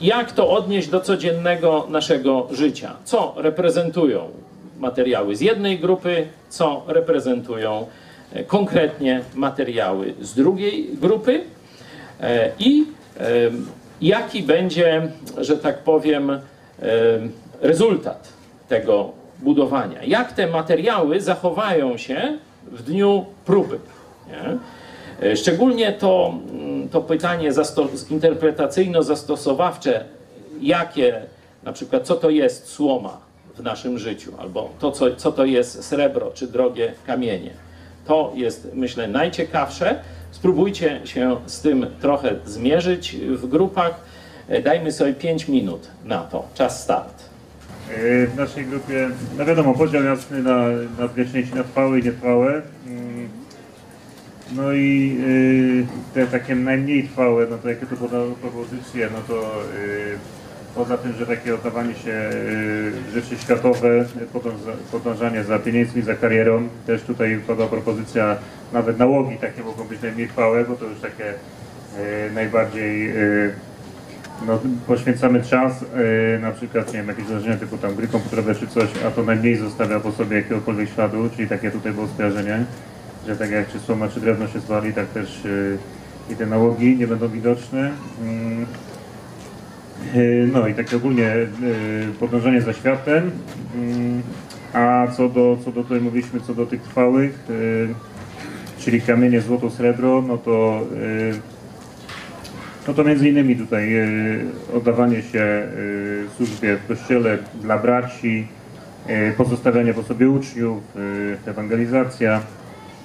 jak to odnieść do codziennego naszego życia. Co reprezentują materiały z jednej grupy, co reprezentują e, konkretnie materiały z drugiej grupy e, i e, jaki będzie, że tak powiem, rezultat tego budowania. Jak te materiały zachowają się w dniu próby. Nie? Szczególnie to, mm, to pytanie zasto- interpretacyjno-zastosowawcze, jakie, na przykład, co to jest słoma w naszym życiu, albo to, co, co to jest srebro, czy drogie kamienie. To jest, myślę, najciekawsze. Spróbujcie się z tym trochę zmierzyć w grupach. E, Dajmy sobie 5 minut na to. Czas start. E, W naszej grupie, no wiadomo, podział jasny na, na części, na trwałe i nietrwałe. Mm, No i y, te takie najmniej trwałe, no to jakie to podały propozycje, no to poza tym, że takie oddawanie się y, rzeczy światowe, podąża, podążanie za pieniędzmi, za karierą, też tutaj padła propozycja, nawet nałogi takie mogą być najmniej trwałe, bo to już takie y, najbardziej y, no, poświęcamy czas, na przykład, nie wiem, jakieś wydarzenia typu tam gry komputerowe czy coś, a to najmniej zostawia po sobie jakiegokolwiek śladu, czyli takie tutaj było skojarzenie, że tak jak czy słoma czy drewno się zwali, tak też i te nałogi nie będą widoczne. Yy, No i takie ogólnie yy, podążanie za światem. Mm. A co do, co do tutaj mówiliśmy, co do tych trwałych, yy, czyli kamienie, złoto, srebro, no to no to między innymi tutaj e, oddawanie się e, służbie w kościele dla braci, e, pozostawianie po sobie uczniów, e, ewangelizacja.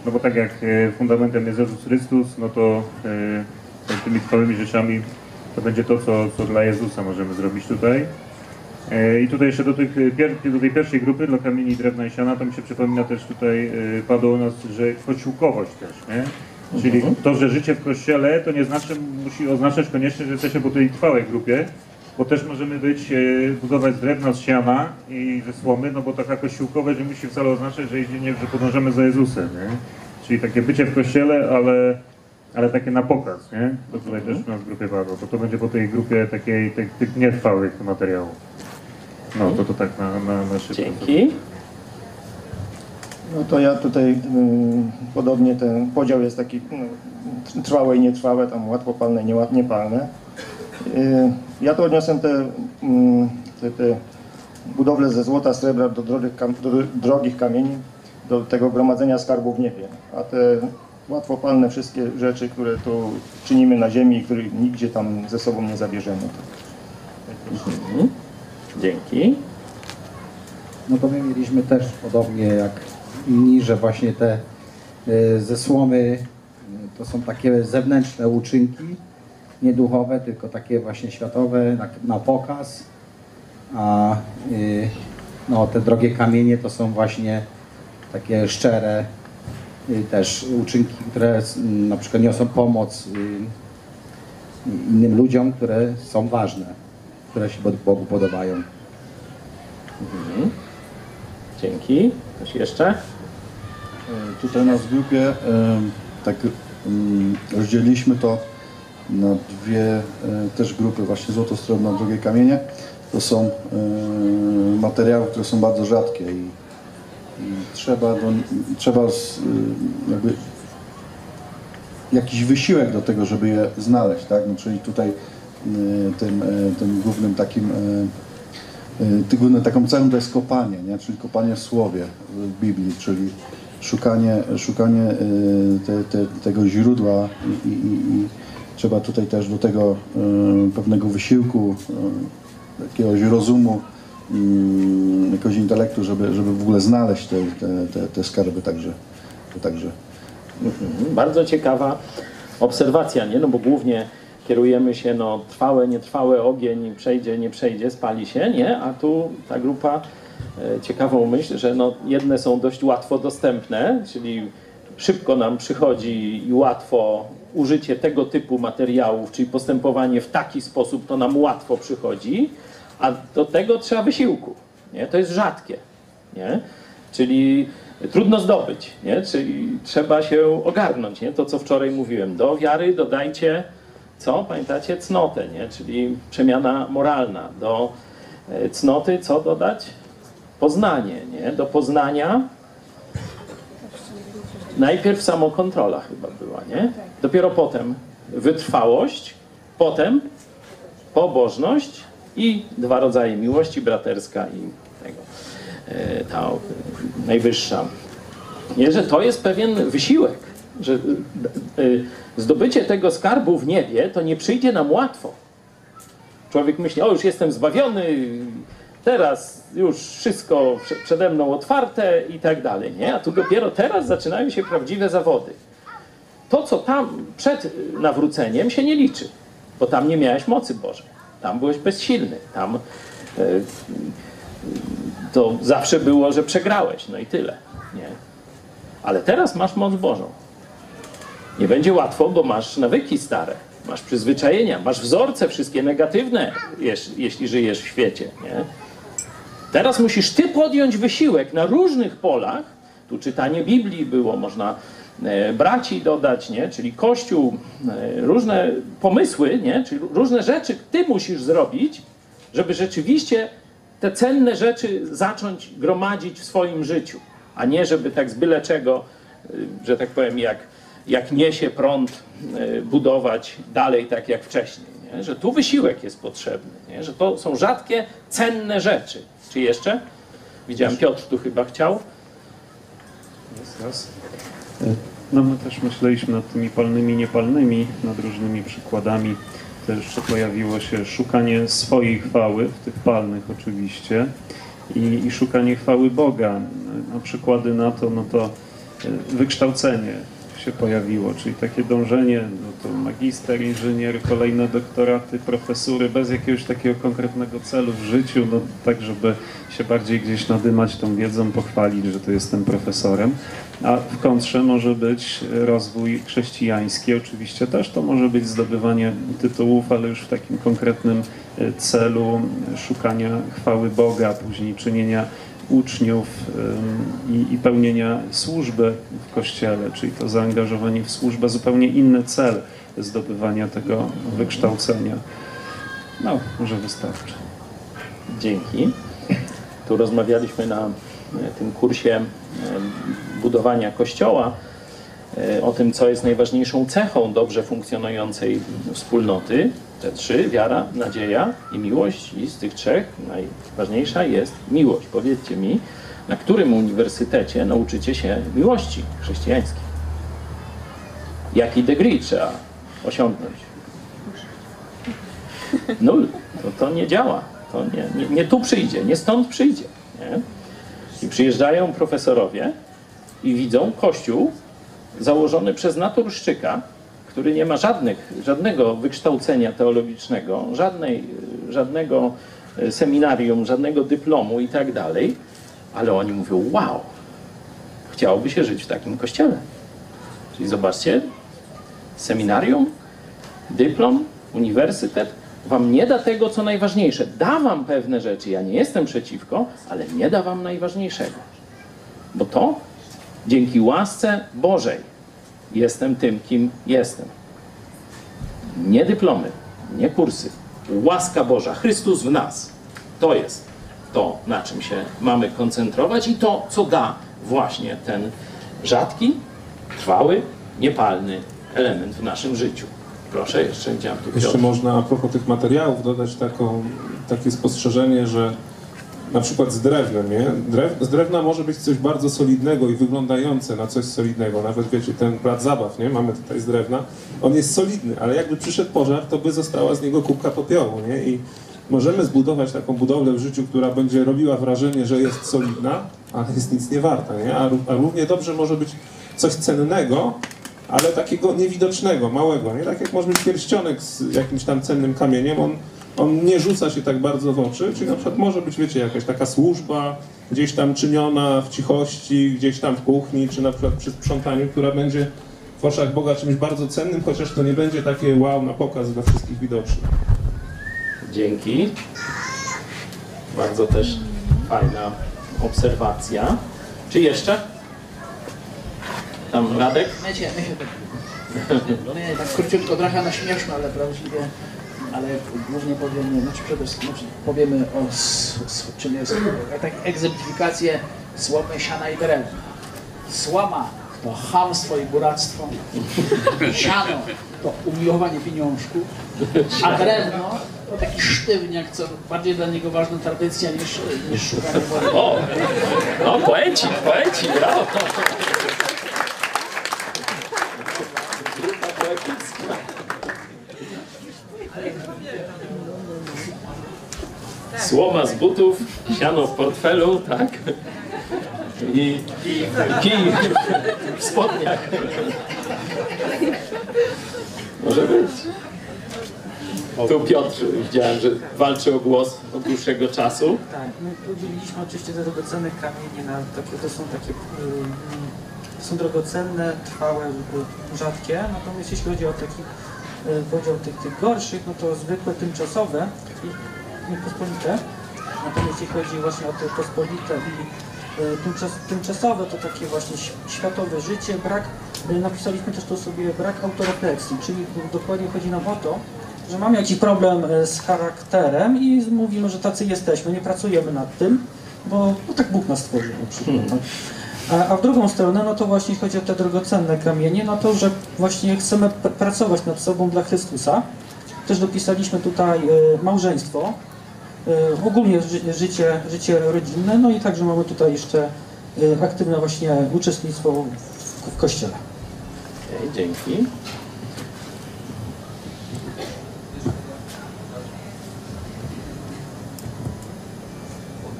No bo tak jak e, fundamentem jest Jezus Chrystus, no to e, tymi trwałymi rzeczami to będzie to, co, co dla Jezusa możemy zrobić tutaj. E, I tutaj jeszcze do, tych, e, do tej pierwszej grupy, dla kamieni, drewna i siana, to mi się przypomina też tutaj, e, padło u nas, że kościółkowość też, nie? Czyli to, że życie w kościele, to nie znaczy, musi oznaczać koniecznie, że jesteśmy po tej trwałej grupie, bo też możemy być, budować z drewna, z siana i ze słomy, no bo taka kościółkowość nie musi wcale oznaczać, że, idzie, nie, że podążamy za Jezusem, nie? Czyli takie bycie w kościele, ale, ale takie na pokaz, nie? To tutaj też u nas w grupie padło, to to będzie po tej grupie takiej, tych, tych nietrwałych materiałów. No, to to tak na, na, na szybko. Dzięki. No to ja tutaj ym, podobnie ten podział jest taki no, trwałe i nietrwałe, tam łatwopalne, niepalne. Y, ja to odniosłem te, ym, te, te budowle ze złota, srebra do drogich, kam, do drogich kamieni, do tego gromadzenia skarbu w niebie. A te łatwopalne wszystkie rzeczy, które tu czynimy na ziemi i których nigdzie tam ze sobą nie zabierzemy. Dzięki. No to my mieliśmy też podobnie jak inni, że właśnie te e, ze słomy e, to są takie zewnętrzne uczynki, nie duchowe, tylko takie właśnie światowe na, na pokaz, a y, no, te drogie kamienie to są właśnie takie szczere też uczynki, które m, na przykład niosą pomoc y, innym ludziom, które są ważne, które się Bogu podobają. Dzięki. Ktoś jeszcze? E, Tutaj nas w grupie e, tak mm, rozdzieliliśmy to na dwie e, też grupy, właśnie złoto, srebrno, drugie kamienie. To są materiały, które są bardzo rzadkie i trzeba, do, trzeba z, e, jakby jakiś wysiłek do tego, żeby je znaleźć, tak? No, czyli tutaj e, tym, e, tym głównym takim głównym taką cechą to jest kopanie, nie? czyli kopanie w słowie w Biblii, czyli szukanie, szukanie te, te, tego źródła i, i, i, trzeba tutaj też do tego pewnego wysiłku, jakiegoś rozumu, jakiegoś intelektu, żeby, żeby w ogóle znaleźć te, te, te, te skarby także. także. Mhm. Bardzo ciekawa obserwacja, nie? No bo głównie kierujemy się, no trwałe, nietrwałe, ogień przejdzie, nie przejdzie, spali się, nie? A tu ta grupa e, ciekawą myśl, że no, jedne są dość łatwo dostępne, czyli szybko nam przychodzi i łatwo użycie tego typu materiałów, czyli postępowanie w taki sposób, to nam łatwo przychodzi, a do tego trzeba wysiłku. Nie? To jest rzadkie. Nie? Czyli trudno zdobyć, nie? czyli trzeba się ogarnąć. Nie? To, co wczoraj mówiłem, do wiary dodajcie, co? Pamiętacie? Cnotę, nie? czyli przemiana moralna. Do e, cnoty co dodać? Poznanie. Nie? Do poznania najpierw samokontrola chyba była, nie? Dopiero potem wytrwałość, potem pobożność i dwa rodzaje miłości, braterska i tego, e, ta e, najwyższa. Nie, że to jest pewien wysiłek, że e, zdobycie tego skarbu w niebie to nie przyjdzie nam łatwo. Człowiek myśli, o już jestem zbawiony, teraz już wszystko prze- przede mną otwarte i tak dalej, nie? A tu dopiero teraz zaczynają się prawdziwe zawody. To, co tam przed nawróceniem się nie liczy, bo tam nie miałeś mocy Bożej. Tam byłeś bezsilny. Tam e, to zawsze było, że przegrałeś, no i tyle, nie? Ale teraz masz moc Bożą. Nie będzie łatwo, bo masz nawyki stare, masz przyzwyczajenia, masz wzorce wszystkie negatywne, jeśli żyjesz w świecie. Nie? Teraz musisz ty podjąć wysiłek na różnych polach. Tu czytanie Biblii było, można braci dodać, nie? czyli Kościół, e, różne pomysły, nie? czyli różne rzeczy ty musisz zrobić, żeby rzeczywiście te cenne rzeczy zacząć gromadzić w swoim życiu, a nie żeby tak z byle czego, y, że tak powiem, jak, jak niesie prąd, budować dalej tak jak wcześniej. Nie? Że tu wysiłek jest potrzebny, nie? że to są rzadkie, cenne rzeczy. Czy jeszcze? Widziałem, Piotr tu chyba chciał. No my też myśleliśmy nad tymi palnymi, niepalnymi, nad różnymi przykładami. Też pojawiło się szukanie swojej chwały, w tych palnych oczywiście, i, i szukanie chwały Boga. No, przykłady na to, no to e, wykształcenie się pojawiło, czyli takie dążenie, no to magister, inżynier, kolejne doktoraty, profesury, bez jakiegoś takiego konkretnego celu w życiu, no tak, żeby się bardziej gdzieś nadymać tą wiedzą, pochwalić, że to jestem profesorem. A w kontrze może być rozwój chrześcijański, oczywiście też to może być zdobywanie tytułów, ale już w takim konkretnym e, celu szukania chwały Boga, później czynienia uczniów i, i pełnienia służby w Kościele, czyli to zaangażowanie w służbę, zupełnie inny cel zdobywania tego wykształcenia. No, może wystarczy. Dzięki. Tu rozmawialiśmy na e, tym kursie budowania kościoła e, o tym, co jest najważniejszą cechą dobrze funkcjonującej wspólnoty. Te trzy, wiara, nadzieja i miłość. I z tych trzech najważniejsza jest miłość. Powiedzcie mi, na którym uniwersytecie nauczycie się miłości chrześcijańskiej? Jaki degree trzeba osiągnąć? Nul. To, to nie działa. To nie, nie, nie tu przyjdzie, nie stąd przyjdzie. Nie? I przyjeżdżają profesorowie i widzą kościół założony przez naturszczyka, który nie ma żadnych, żadnego wykształcenia teologicznego, żadnej, żadnego e, seminarium, żadnego dyplomu i tak dalej, ale oni mówią, wow, chciałoby się żyć w takim kościele. Czyli zobaczcie, seminarium, dyplom, uniwersytet wam nie da tego, co najważniejsze. Da wam pewne rzeczy, ja nie jestem przeciwko, ale nie da wam najważniejszego. Bo to dzięki łasce Bożej jestem tym, kim jestem. Nie dyplomy, nie kursy. Łaska Boża, Chrystus w nas. To jest to, na czym się mamy koncentrować i to, co da właśnie ten rzadki, trwały, niepalny element w naszym życiu. Proszę, jeszcze chciałem tu Jeszcze można a propos tych materiałów dodać taką, takie spostrzeżenie, że na przykład z drewnem, nie? Drew, z drewna może być coś bardzo solidnego i wyglądające na coś solidnego. Nawet wiecie, ten plac zabaw, nie? Mamy tutaj z drewna. On jest solidny, ale jakby przyszedł pożar, to by została z niego kubka popiołu, nie? I możemy zbudować taką budowlę w życiu, która będzie robiła wrażenie, że jest solidna, ale jest nic nie warta, nie? A, a równie dobrze może być coś cennego, ale takiego niewidocznego, małego, nie? Tak jak może być pierścionek z jakimś tam cennym kamieniem, on on nie rzuca się tak bardzo w oczy, czyli na przykład może być, wiecie, jakaś taka służba gdzieś tam czyniona w cichości, gdzieś tam w kuchni, czy na przykład przy sprzątaniu, która będzie w oczach Boga czymś bardzo cennym, chociaż to nie będzie takie wow na pokaz dla wszystkich widocznych. Dzięki. Bardzo też fajna obserwacja. Czy jeszcze? Tam Radek? My się, my się tak, my tak króciutko, trochę na śmieszno, ale prawdziwie, ale głównie powiemy, znaczy przede wszystkim znaczy powiemy o s, s, czym jest, tak egzemplifikację słomy siana i drewna. Słoma to chamstwo i buractwo, siano to umiłowanie pieniążków, a drewno to taki sztywniak, co bardziej dla niego ważna tradycja niż, niż szukanie wody. O, no poeci, poeci, brawo. Grupa poetycka. Słoma z butów, siano w portfelu, tak? I kij w spodniach. Może być. Tu Piotr widziałem, że walczy o głos od dłuższego czasu. Tak, my podzieliliśmy oczywiście te drogocenne kamienie na takie, to są takie, to są drogocenne, trwałe, y, rzadkie, natomiast jeśli chodzi o taki y, podział tych, tych gorszych, no to zwykłe, tymczasowe pospolite, natomiast jeśli chodzi właśnie o te pospolite i tymczas, tymczasowe, to takie właśnie światowe życie, brak, y, napisaliśmy też tu sobie brak autorefleksji, czyli dokładnie chodzi nam o to, że mamy jakiś problem e, z charakterem i mówimy, że tacy jesteśmy, nie pracujemy nad tym, bo no tak Bóg nas stworzył na przykład. tak. A, w drugą stronę, no to właśnie chodzi o te drogocenne kamienie, no to, że właśnie chcemy pr- pracować nad sobą dla Chrystusa. Też dopisaliśmy tutaj e, małżeństwo, e, ogólnie ży, życie, życie rodzinne, no i także mamy tutaj jeszcze e, aktywne właśnie uczestnictwo w, Kościele. Okej, dzięki.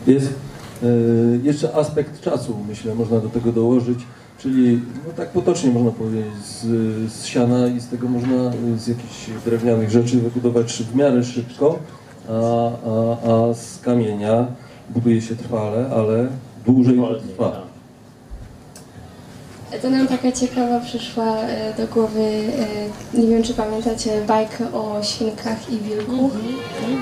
Jest e, jeszcze aspekt czasu, myślę, można do tego dołożyć, czyli no tak potocznie można powiedzieć, z, z siana i z tego można e, z jakichś drewnianych rzeczy wybudować w miarę szybko, a, a, a z kamienia buduje się trwale, ale dłużej to trwa. To nam taka ciekawa przyszła e, do głowy, e, nie wiem czy pamiętacie bajkę o świnkach i wilku.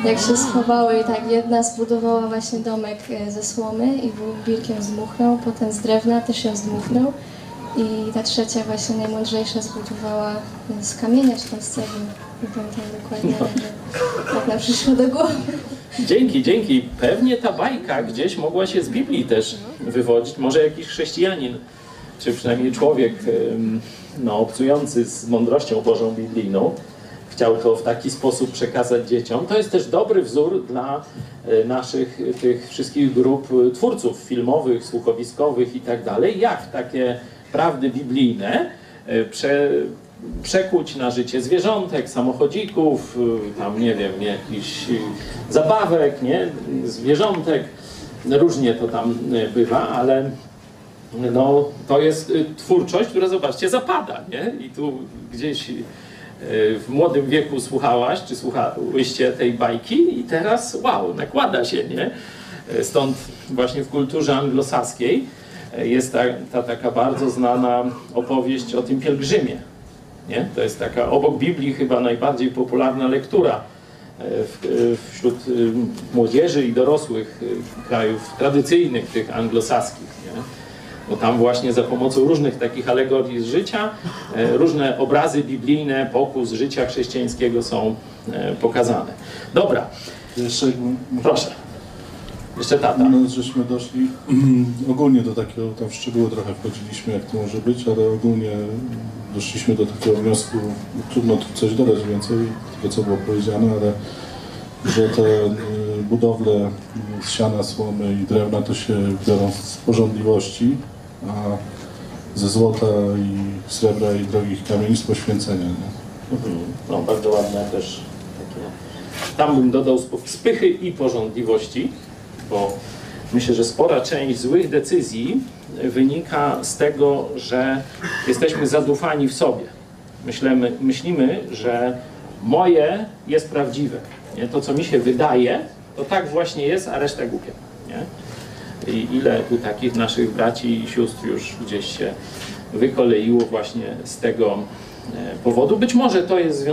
Jak się schowały i tak jedna zbudowała właśnie domek e, ze słomy i był wilkiem zdmuchnął, potem z drewna też ją zdmuchnął i ta trzecia właśnie najmądrzejsza zbudowała z kamienia cegły. Nie pamiętam dokładnie, ale tak nam przyszło do głowy. Dzięki, dzięki. Pewnie ta bajka gdzieś mogła się z Biblii też wywodzić. Może jakiś chrześcijanin, czy przynajmniej człowiek no, obcujący z mądrością Bożą biblijną, chciał to w taki sposób przekazać dzieciom. To jest też dobry wzór dla e, naszych tych wszystkich grup twórców filmowych, słuchowiskowych i tak dalej, jak takie prawdy biblijne e, prze, przekuć na życie zwierzątek, samochodzików, y, tam nie wiem, jakichś y, zabawek, nie, zwierzątek. Różnie to tam bywa, ale no, to jest twórczość, która zobaczcie, zapada, nie? I tu gdzieś w młodym wieku słuchałaś, czy słuchałyście tej bajki i teraz wow, nakłada się, nie? Stąd właśnie w kulturze anglosaskiej jest ta, ta taka bardzo znana opowieść o tym pielgrzymie. Nie? To jest taka obok Biblii chyba najbardziej popularna lektura e, w, e, wśród e, młodzieży i dorosłych krajów tradycyjnych, tych anglosaskich. Nie? Bo tam właśnie za pomocą różnych takich alegorii z życia, różne obrazy biblijne, pokus życia chrześcijańskiego są pokazane. Dobra, Jeszcze, proszę. Jeszcze tata. No, żeśmy doszli ogólnie do takiego, tam w szczegóły trochę wchodziliśmy, jak to może być, ale ogólnie doszliśmy do takiego wniosku, trudno tu coś dodać więcej, tego co było powiedziane, ale że te y, budowle z siana, słomy i drewna to się biorą z porządliwości, a ze złota i srebra i drogich kamieni z poświęcenia. Nie? Mhm. No, bardzo ładne też takie. Tam bym dodał sp- spychy i porządliwości, bo myślę, że spora część złych decyzji wynika z tego, że jesteśmy zadufani w sobie. Myślimy, myślimy że moje jest prawdziwe, Nie? To, co mi się wydaje, to tak właśnie jest, a reszta głupia. Nie? I ile tu takich naszych braci i sióstr już gdzieś się wykoleiło właśnie z tego e, powodu. Być może to jest,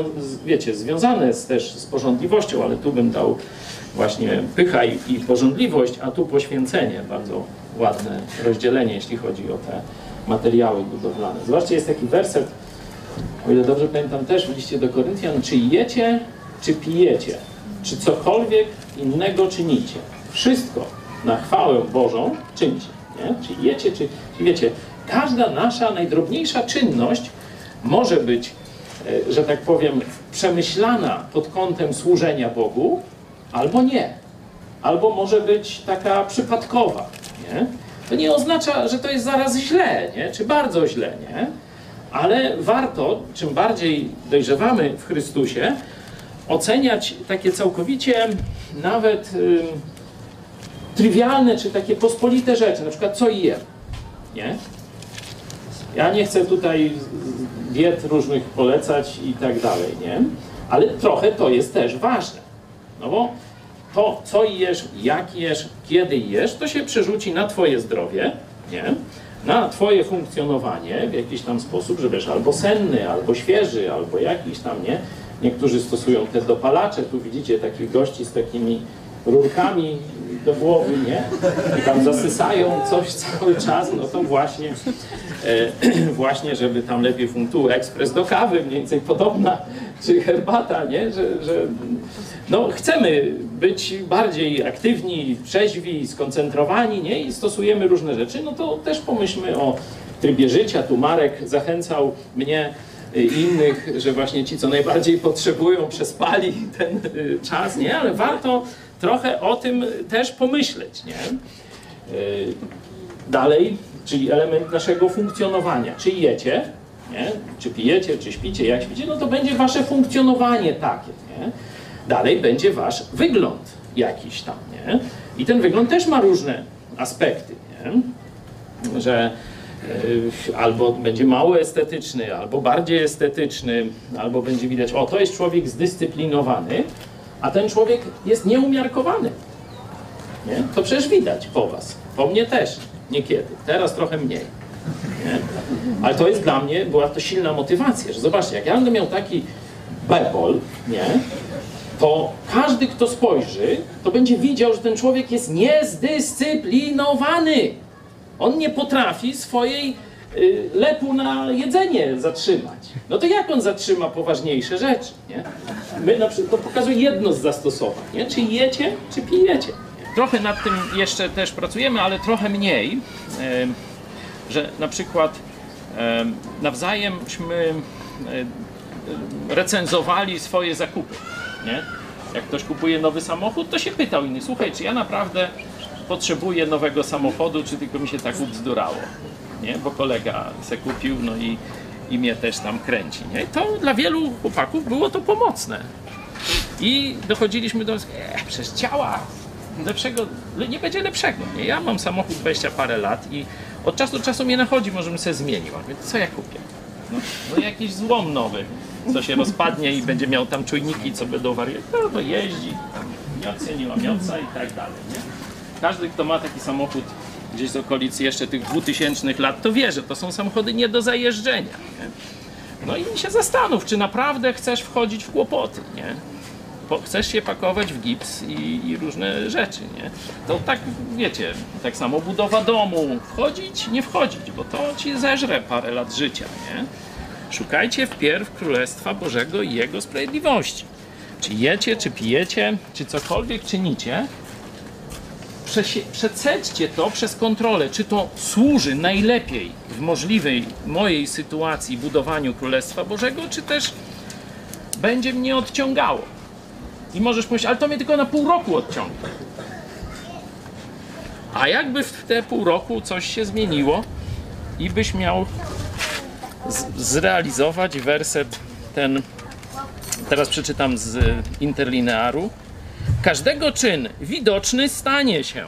wiecie, związane z, też z porządliwością, ale tu bym dał właśnie pycha i, i porządliwość, a tu poświęcenie. Bardzo ładne rozdzielenie, jeśli chodzi o te materiały budowlane. Zobaczcie, jest taki werset, o ile dobrze pamiętam też w liście do Koryntian, czy jecie, czy pijecie, czy cokolwiek innego czynicie. Wszystko na chwałę Bożą czyńcie. Nie? Czy jecie, czy, czy wiecie. Każda nasza najdrobniejsza czynność może być, e, że tak powiem, przemyślana pod kątem służenia Bogu, albo nie. Albo może być taka przypadkowa. Nie? To nie oznacza, że to jest zaraz źle, nie? czy bardzo źle, nie? ale warto, czym bardziej dojrzewamy w Chrystusie, oceniać takie całkowicie nawet ym, trywialne czy takie pospolite rzeczy, na przykład co jem. Nie? Ja nie chcę tutaj diet różnych polecać i tak dalej, nie? Ale trochę to jest też ważne. No bo to, co jesz, jak jesz, kiedy jesz, to się przerzuci na twoje zdrowie, nie? Na twoje funkcjonowanie w jakiś tam sposób, że wiesz, albo senny, albo świeży, albo jakiś tam, nie? Niektórzy stosują te dopalacze, tu widzicie takich gości z takimi rurkami do głowy, nie? I tam zasysają coś cały czas, no to właśnie, e, właśnie żeby tam lepiej funkcjonował ekspres do kawy, mniej więcej podobna, czy herbata, nie? Że, że no, chcemy być bardziej aktywni, trzeźwi, skoncentrowani, nie? I stosujemy różne rzeczy, no to też pomyślmy o trybie życia. Tu Marek zachęcał mnie innych, że właśnie ci, co najbardziej potrzebują, przespali ten y, czas, nie? Ale warto trochę o tym też pomyśleć, nie? Y, Dalej, czyli element naszego funkcjonowania. Czy jecie, nie? czy pijecie, czy śpicie, jak śpicie, no to będzie wasze funkcjonowanie takie. Nie? Dalej będzie wasz wygląd jakiś tam. Nie? I ten wygląd też ma różne aspekty. Nie? Że y, albo będzie mało estetyczny, albo bardziej estetyczny, albo będzie widać, o to jest człowiek zdyscyplinowany, a ten człowiek jest nieumiarkowany. Nie? To przecież widać po was. Po mnie też niekiedy. Teraz trochę mniej. Nie? Ale to jest dla mnie, była to silna motywacja, że zobaczcie, jak ja będę miał taki bebol, nie? to każdy, kto spojrzy, to będzie widział, że ten człowiek jest niezdyscyplinowany. On nie potrafi swojej lepu na jedzenie zatrzymać. No to jak on zatrzyma poważniejsze rzeczy? Nie? My na przykład, to pokazuje jedno z zastosowań. Nie? Czy jecie, czy pijecie. Trochę nad tym jeszcze też pracujemy, ale trochę mniej. Że na przykład em, nawzajemśmy em, recenzowali swoje zakupy. Nie? Jak ktoś kupuje nowy samochód, to się pytał inny, słuchaj, czy ja naprawdę potrzebuję nowego samochodu, czy tylko mi się tak ubzdurało, nie? Bo kolega se kupił, no i, i mnie też tam kręci, nie? I to dla wielu chłopaków było to pomocne. I dochodziliśmy do, e, przecież działa, lepszego, nie będzie lepszego, nie? Ja mam samochód 20 parę lat i od czasu do czasu mnie nachodzi, może sobie zmienił, mówię, co ja kupię? No, no jakiś złom nowy, co się rozpadnie i będzie miał tam czujniki, co będą wariować. No to jeździ, tam mioce, nie i tak dalej. Nie? Każdy, kto ma taki samochód gdzieś z okolic jeszcze tych 2000 lat, to wie, że to są samochody nie do zajeżdżenia. Nie? No i się zastanów, czy naprawdę chcesz wchodzić w kłopoty, nie? Bo chcesz się pakować w gips i, i różne rzeczy, nie? To tak, wiecie, tak samo budowa domu, wchodzić, nie wchodzić, bo to ci zeżre parę lat życia, nie? Szukajcie wpierw Królestwa Bożego i Jego sprawiedliwości. Czy jecie, czy pijecie, czy cokolwiek czynicie, przecećcie to przez kontrolę, czy to służy najlepiej w możliwej mojej sytuacji budowaniu Królestwa Bożego, czy też będzie mnie odciągało. I możesz powiedzieć, ale to mnie tylko na pół roku odciąga. A jakby w te pół roku coś się zmieniło i byś miał zrealizować werset ten, teraz przeczytam z interlinearu. Każdego czyn widoczny stanie się.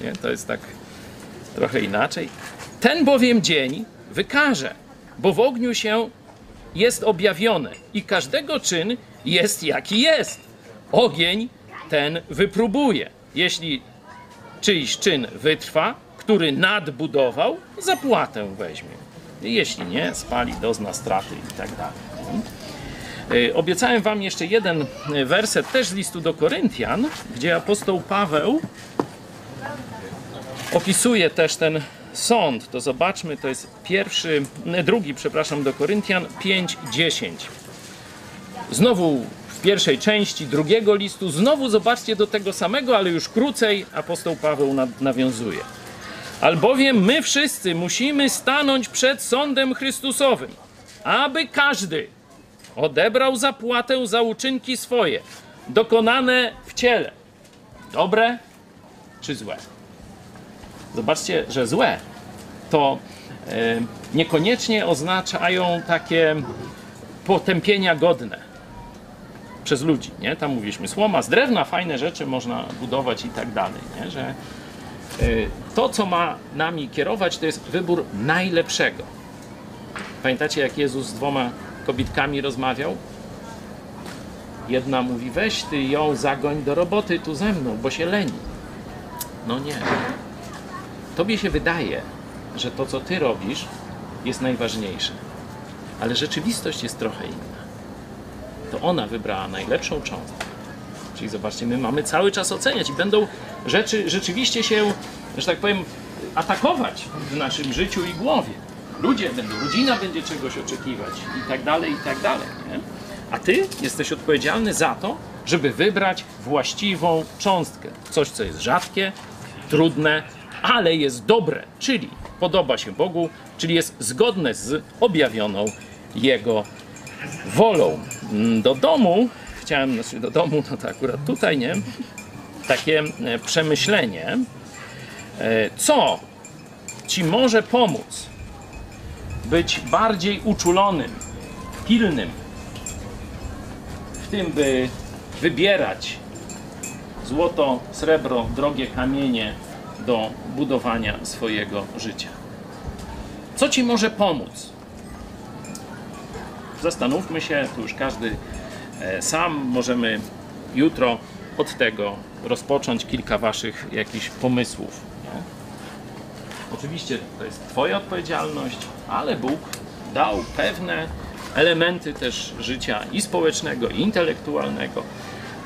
Nie? To jest tak trochę inaczej. Ten bowiem dzień wykaże, bo w ogniu się jest objawione i każdego czyn jest jaki jest. ogień ten wypróbuje. Jeśli czyjś czyn wytrwa, który nadbudował, zapłatę weźmie. Jeśli nie, spali, dozna straty i tak dalej. Y, Obiecałem wam jeszcze jeden y, werset też z listu do Koryntian, gdzie apostoł Paweł opisuje też ten sąd. To zobaczmy, to jest pierwszy, drugi, przepraszam, do Koryntian 5:10. Znowu w pierwszej części drugiego listu, znowu zobaczcie do tego samego, ale już krócej apostoł Paweł na- nawiązuje. Albowiem my wszyscy musimy stanąć przed sądem Chrystusowym, aby każdy odebrał zapłatę za uczynki swoje, dokonane w ciele. Dobre czy złe? Zobaczcie, że złe to e, niekoniecznie oznaczają takie potępienia godne przez ludzi, nie? Tam mówiliśmy, słoma z drewna, fajne rzeczy można budować i tak dalej, nie? Że y, to, co ma nami kierować, to jest wybór najlepszego. Pamiętacie, jak Jezus z dwoma kobitkami rozmawiał? Jedna mówi, weź ty ją zagoń do roboty tu ze mną, bo się leni. No nie. Tobie się wydaje, że to, co ty robisz, jest najważniejsze. Ale rzeczywistość jest trochę inna. To ona wybrała najlepszą cząstkę. Czyli zobaczcie, my mamy cały czas oceniać i będą rzeczy rzeczywiście się, że tak powiem, atakować w naszym życiu i głowie. Ludzie będą, rodzina będzie czegoś oczekiwać i tak dalej, i tak dalej. Nie? A ty jesteś odpowiedzialny za to, żeby wybrać właściwą cząstkę. Coś, co jest rzadkie, trudne, ale jest dobre, czyli podoba się Bogu, czyli jest zgodne z objawioną Jego wolą. Mm, Do domu, chciałem, znaczy do domu, no to akurat tutaj, nie? Takie e, przemyślenie, e, co ci może pomóc być bardziej uczulonym, pilnym w tym, by wybierać złoto, srebro, drogie kamienie do budowania swojego życia. Co ci może pomóc? Zastanówmy się, tu już każdy e, sam możemy jutro od tego rozpocząć kilka waszych jakichś pomysłów. Oczywiście to jest twoja odpowiedzialność, ale Bóg dał pewne elementy też życia i społecznego, i intelektualnego,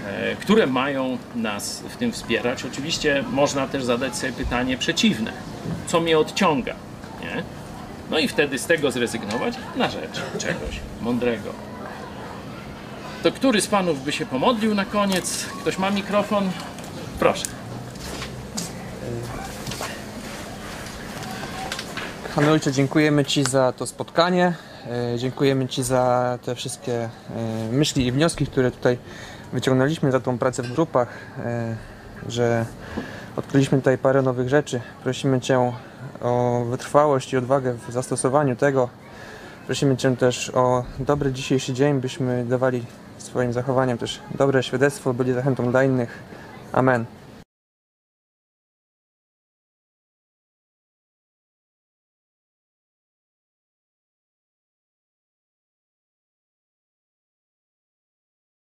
e, które mają nas w tym wspierać. Oczywiście można też zadać sobie pytanie przeciwne. Co mnie odciąga? Nie? No i wtedy z tego zrezygnować na rzecz czegoś mądrego. To który z panów by się pomodlił na koniec? Ktoś ma mikrofon? Proszę. Ojcze, dziękujemy Ci za to spotkanie. E, Dziękujemy Ci za te wszystkie e, myśli i wnioski, które tutaj wyciągnęliśmy za tą pracę w grupach, e, że odkryliśmy tutaj parę nowych rzeczy. Prosimy Cię o wytrwałość i odwagę w zastosowaniu tego. Prosimy Cię też o dobry dzisiejszy dzień, byśmy dawali swoim zachowaniem też dobre świadectwo, byli zachętą dla innych. Amen.